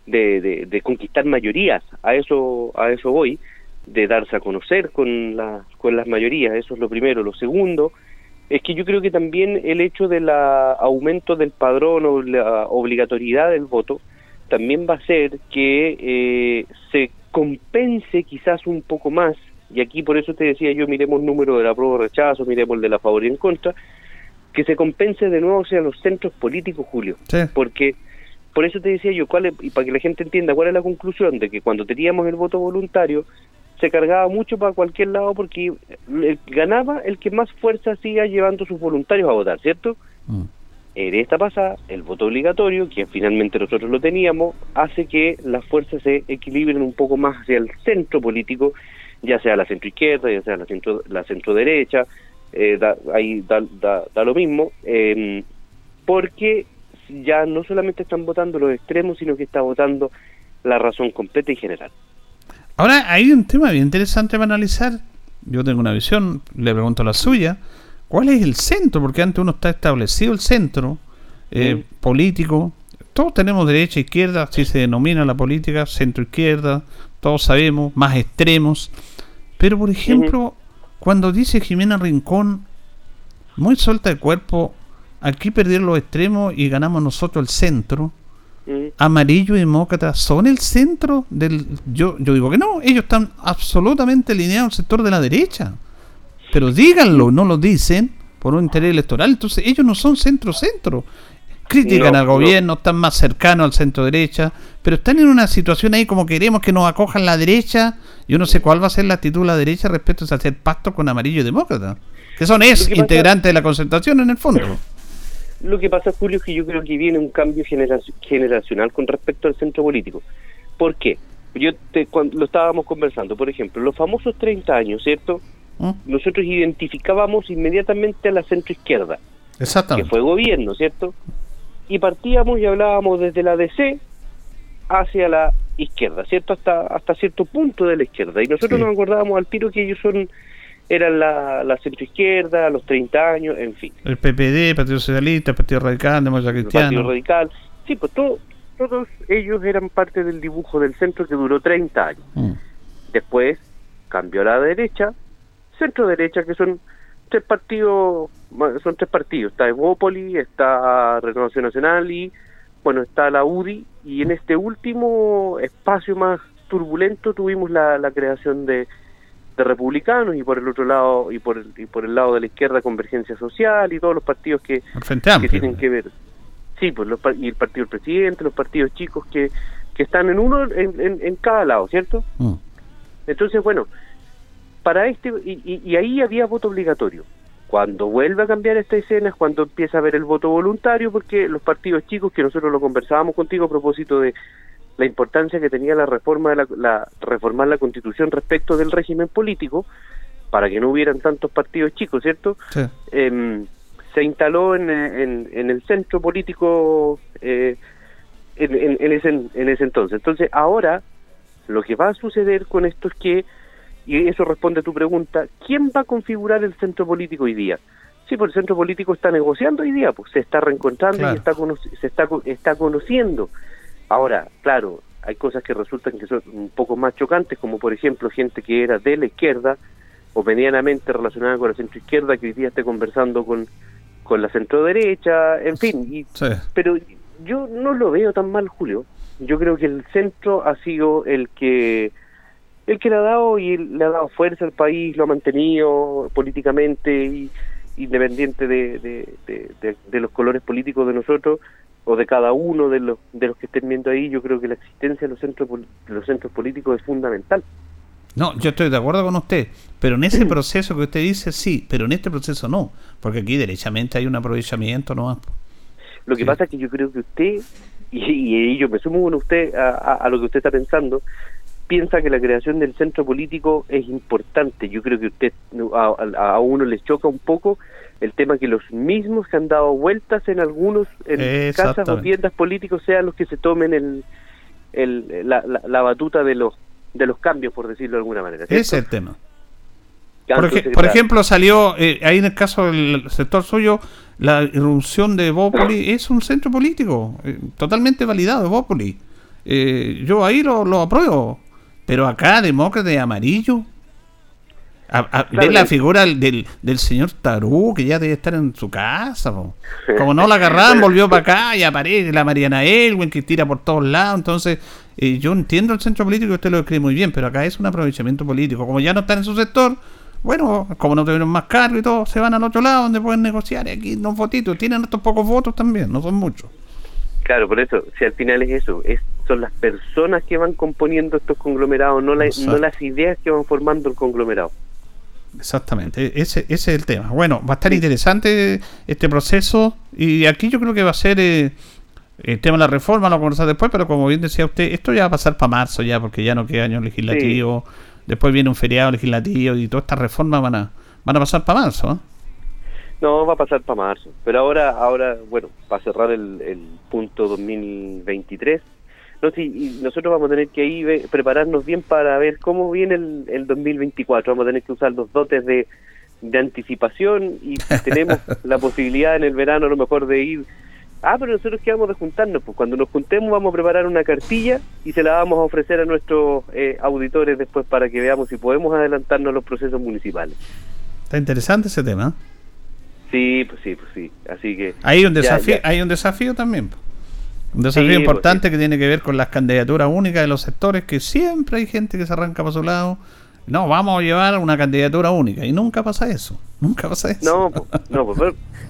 [SPEAKER 18] de, de, conquistar mayorías. A eso, a eso voy, de darse a conocer con, la, con las mayorías. Eso es lo primero. Lo segundo es que yo creo que también el hecho del aumento del padrón o la obligatoriedad del voto también va a hacer que eh, se compense quizás un poco más y aquí por eso te decía yo, miremos el número de la prueba rechazo, miremos el de la favor y en contra, que se compense de nuevo sea los centros políticos, Julio. Porque, por eso te decía yo, cuál y para que la gente entienda cuál es la conclusión, de que cuando teníamos el voto voluntario, se cargaba mucho para cualquier lado porque ganaba el que más fuerza siga llevando sus voluntarios a votar, ¿cierto? Mm. En esta pasada, el voto obligatorio, que finalmente nosotros lo teníamos, hace que las fuerzas se equilibren un poco más hacia el centro político ya sea la centro izquierda, ya sea la centro, la centro derecha, eh, da, ahí da, da, lo mismo, em, porque ya no solamente están votando los extremos, sino que está votando la razón completa y general.
[SPEAKER 2] Ahora hay un tema bien interesante para analizar. Yo tengo una visión, le pregunto la suya. ¿Cuál es el centro? Porque antes uno está establecido el centro eh, mm. político. Todos tenemos derecha, izquierda, así se denomina la política, centro, izquierda, todos sabemos, más extremos. Pero, por ejemplo, cuando dice Jimena Rincón, muy suelta de cuerpo, aquí perdieron los extremos y ganamos nosotros el centro, amarillo y demócrata son el centro del... Yo, yo digo que no, ellos están absolutamente alineados al sector de la derecha. Pero díganlo, no lo dicen por un interés electoral. Entonces ellos no son centro-centro. Critican al gobierno, están más cercanos al centro-derecha, pero están en una situación ahí como queremos que nos acojan la derecha. Yo no sé cuál va a ser la actitud de la derecha respecto a hacer pacto con amarillo y demócrata. Que son es integrantes de la concentración en el fondo.
[SPEAKER 18] Lo que pasa, Julio, es que yo creo que viene un cambio generacional con respecto al centro político. ¿Por qué? Yo te, cuando lo estábamos conversando, por ejemplo, los famosos 30 años, ¿cierto? ¿Mm? Nosotros identificábamos inmediatamente a la centro izquierda, que fue gobierno, ¿cierto? Y partíamos y hablábamos desde la DC hacia la izquierda, ¿cierto? Hasta hasta cierto punto de la izquierda. Y nosotros nos acordábamos al tiro que ellos son eran la, la centroizquierda, los 30 años, en fin.
[SPEAKER 2] El PPD, el Partido Socialista, el Partido Radical, Democracia Cristiana.
[SPEAKER 18] El Partido Radical. Sí, pues todos ellos eran parte del dibujo del centro que duró 30 años. Mm. Después cambió a la derecha, centro derecha, que son tres partidos, son tres partidos. Está Evópoli, está Renovación Nacional y, bueno, está la UDI. Y en este último espacio más turbulento tuvimos la, la creación de de republicanos y por el otro lado y por el, y por el lado de la izquierda convergencia social y todos los partidos que, que tienen que ver. Sí pues los, y el partido del presidente los partidos chicos que, que están en uno en, en, cada lado cierto mm. entonces bueno para este y, y, ahí había voto obligatorio. Cuando vuelve a cambiar esta escena es cuando empieza a haber el voto voluntario porque los partidos chicos que nosotros lo conversábamos contigo a propósito de la importancia que tenía la reforma de la, reformar la constitución respecto del régimen político para que no hubieran tantos partidos chicos, ¿cierto? Em, se instaló en, en, el centro político eh, en, en, ese, en ese entonces. Entonces, ahora lo que va a suceder con esto es que, y eso responde a tu pregunta, ¿quién va a configurar el centro político hoy día? Sí, pues el centro político está negociando hoy día, pues se está reencontrando y está se está, está conociendo. Ahora, claro, hay cosas que resultan que son un poco más chocantes, como por ejemplo gente que era de la izquierda o medianamente relacionada con la centro izquierda que hoy día esté conversando con, con la centro derecha, en fin. Y, Pero yo no lo veo tan mal, Julio. Yo creo que el centro ha sido el que el que le ha dado y le ha dado fuerza al país, lo ha mantenido políticamente y independiente de, de, de los colores políticos de nosotros, o de cada uno de los, de los que estén viendo ahí, yo creo que la existencia de los centros, de los centros políticos es fundamental.
[SPEAKER 2] No, yo estoy de acuerdo con usted, pero en ese proceso que usted dice sí, pero en este proceso no, porque aquí derechamente hay un aprovechamiento no
[SPEAKER 18] Lo que pasa es que yo creo que usted, y, yo me sumo con usted a, lo que usted está pensando, piensa que la creación del centro político es importante. Yo creo que usted a, a uno le choca un poco el tema que los mismos que han dado vueltas en algunos en casas o tiendas políticos sean los que se tomen el, el la, la, batuta de los de los cambios por decirlo de alguna manera
[SPEAKER 2] ese es el tema. Por, ejemplo salió eh, ahí en el caso del sector suyo la irrupción de Bópoli es un centro político eh, totalmente validado Bópoli. Eh, yo ahí lo, lo apruebo pero acá demócrata de amarillo a, ver la figura del, del señor Tarú, que ya debe estar en su casa. Como no la agarraban, volvió para acá y aparece la Mariana Elwin que tira por todos lados. Entonces, eh, yo entiendo el centro político, usted lo escribe muy bien, pero acá es un aprovechamiento político. Como ya no están en su sector, bueno, como no tuvieron más cargo y todo, se van al otro lado donde pueden negociar. Y aquí no fotitos, tienen estos pocos votos también, no son muchos.
[SPEAKER 18] Claro, por eso, si al final es eso, es, son las personas que van componiendo estos conglomerados, no, no las ideas que van formando el conglomerado.
[SPEAKER 2] Exactamente, ese, ese es el tema. Bueno, va a estar interesante este proceso y aquí yo creo que va a ser eh, el tema de la reforma, lo vamos a conversar después, pero como bien decía usted, esto ya va a pasar para marzo ya, porque ya no queda año legislativo después viene un feriado legislativo y todas estas reformas van a, van a pasar para marzo. ¿eh?
[SPEAKER 18] No, va a pasar para marzo. Pero ahora, ahora bueno, para cerrar el, el punto 2023, no, sí, y nosotros vamos a tener que ahí prepararnos bien para ver cómo viene el, el 2024. Vamos a tener que usar los dotes de, de anticipación y tenemos la posibilidad en el verano a lo mejor de ir Ah, pero nosotros quedamos de juntarnos, pues cuando nos juntemos vamos a preparar una cartilla y se la vamos a ofrecer a nuestros eh, auditores después para que veamos si podemos adelantarnos a los procesos municipales.
[SPEAKER 2] Está interesante ese tema.
[SPEAKER 18] Sí, pues sí, pues sí. Así que
[SPEAKER 2] hay un desafío, hay un desafío también. Un desafío pues, importante que tiene que ver con las candidaturas únicas de los sectores, que siempre hay gente que se arranca para su lado. No, vamos a llevar una candidatura única y nunca pasa eso. Nunca pasa eso.
[SPEAKER 18] No, no,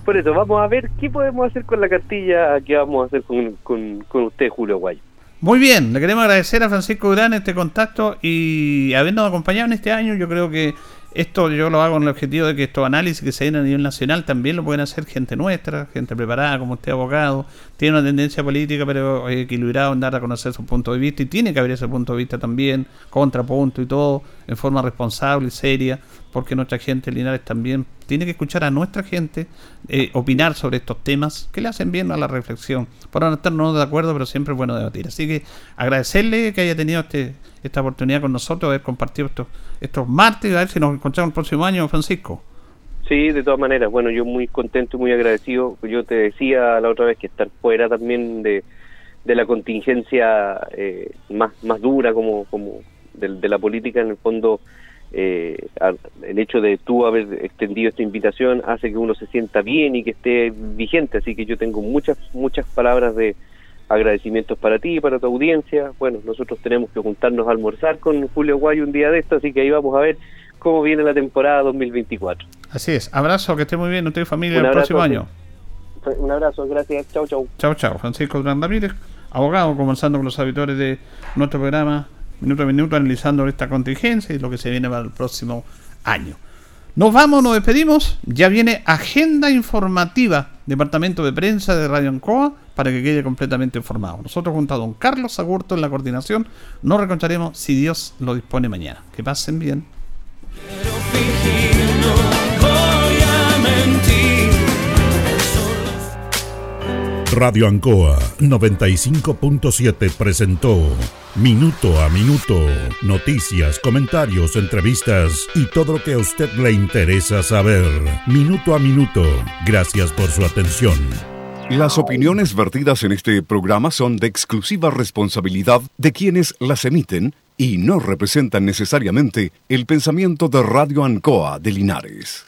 [SPEAKER 18] por eso, vamos a ver qué podemos hacer con la cartilla que vamos a hacer con, con, usted, Julio Guayo.
[SPEAKER 2] Muy bien, le queremos agradecer a Francisco Durán este contacto y habiéndonos acompañado en este año, yo creo que esto yo lo hago con el objetivo de que estos análisis que se den a nivel nacional también lo pueden hacer gente nuestra, gente preparada, como usted abogado, tiene una tendencia política pero equilibrado en dar a conocer su punto de vista y tiene que haber ese punto de vista también, contrapunto y todo, en forma responsable y seria, porque nuestra gente Linares también tiene que escuchar a nuestra gente eh, opinar sobre estos temas que le hacen bien a la reflexión. Por no estar no de acuerdo, pero siempre es bueno debatir. Así que agradecerle que haya tenido este, esta oportunidad con nosotros, haber compartido estos, estos martes, a ver si nos encontramos el próximo año, Francisco.
[SPEAKER 18] Sí, de todas maneras. Bueno, yo muy contento y muy agradecido. Yo te decía la otra vez que estar fuera también de, de la contingencia eh, más, más dura como, como de, la política, en el fondo, eh, el hecho de tú haber extendido esta invitación hace que uno se sienta bien y que esté vigente. Así que yo tengo muchas, muchas palabras de, agradecimientos para ti y para tu audiencia. Bueno, nosotros tenemos que juntarnos a almorzar con Julio Guay un día de esto, así que ahí vamos a ver cómo viene la temporada 2024.
[SPEAKER 2] Así es. Abrazo, que esté muy bien usted y familia el próximo año.
[SPEAKER 18] Un abrazo, gracias. Chau, chau.
[SPEAKER 2] Chau, chau. Francisco Durán Ramírez, abogado, conversando con los auditores de nuestro programa, minuto a minuto, analizando esta contingencia y lo que se viene para el próximo año. Nos vamos, nos despedimos. Ya viene agenda informativa, Departamento de Prensa de Radio Ancoa, para que quede completamente informado. Nosotros junto a don Carlos Agurto en la coordinación nos reconcharemos si Dios lo dispone mañana. Que pasen bien.
[SPEAKER 1] Radio Ancoa 95.7 presentó Minuto a Minuto, noticias, comentarios, entrevistas y todo lo que a usted le interesa saber. Minuto a Minuto, gracias por su atención.
[SPEAKER 8] Las opiniones vertidas en este programa son de exclusiva responsabilidad de quienes las emiten y no representan necesariamente el pensamiento de Radio Ancoa de Linares.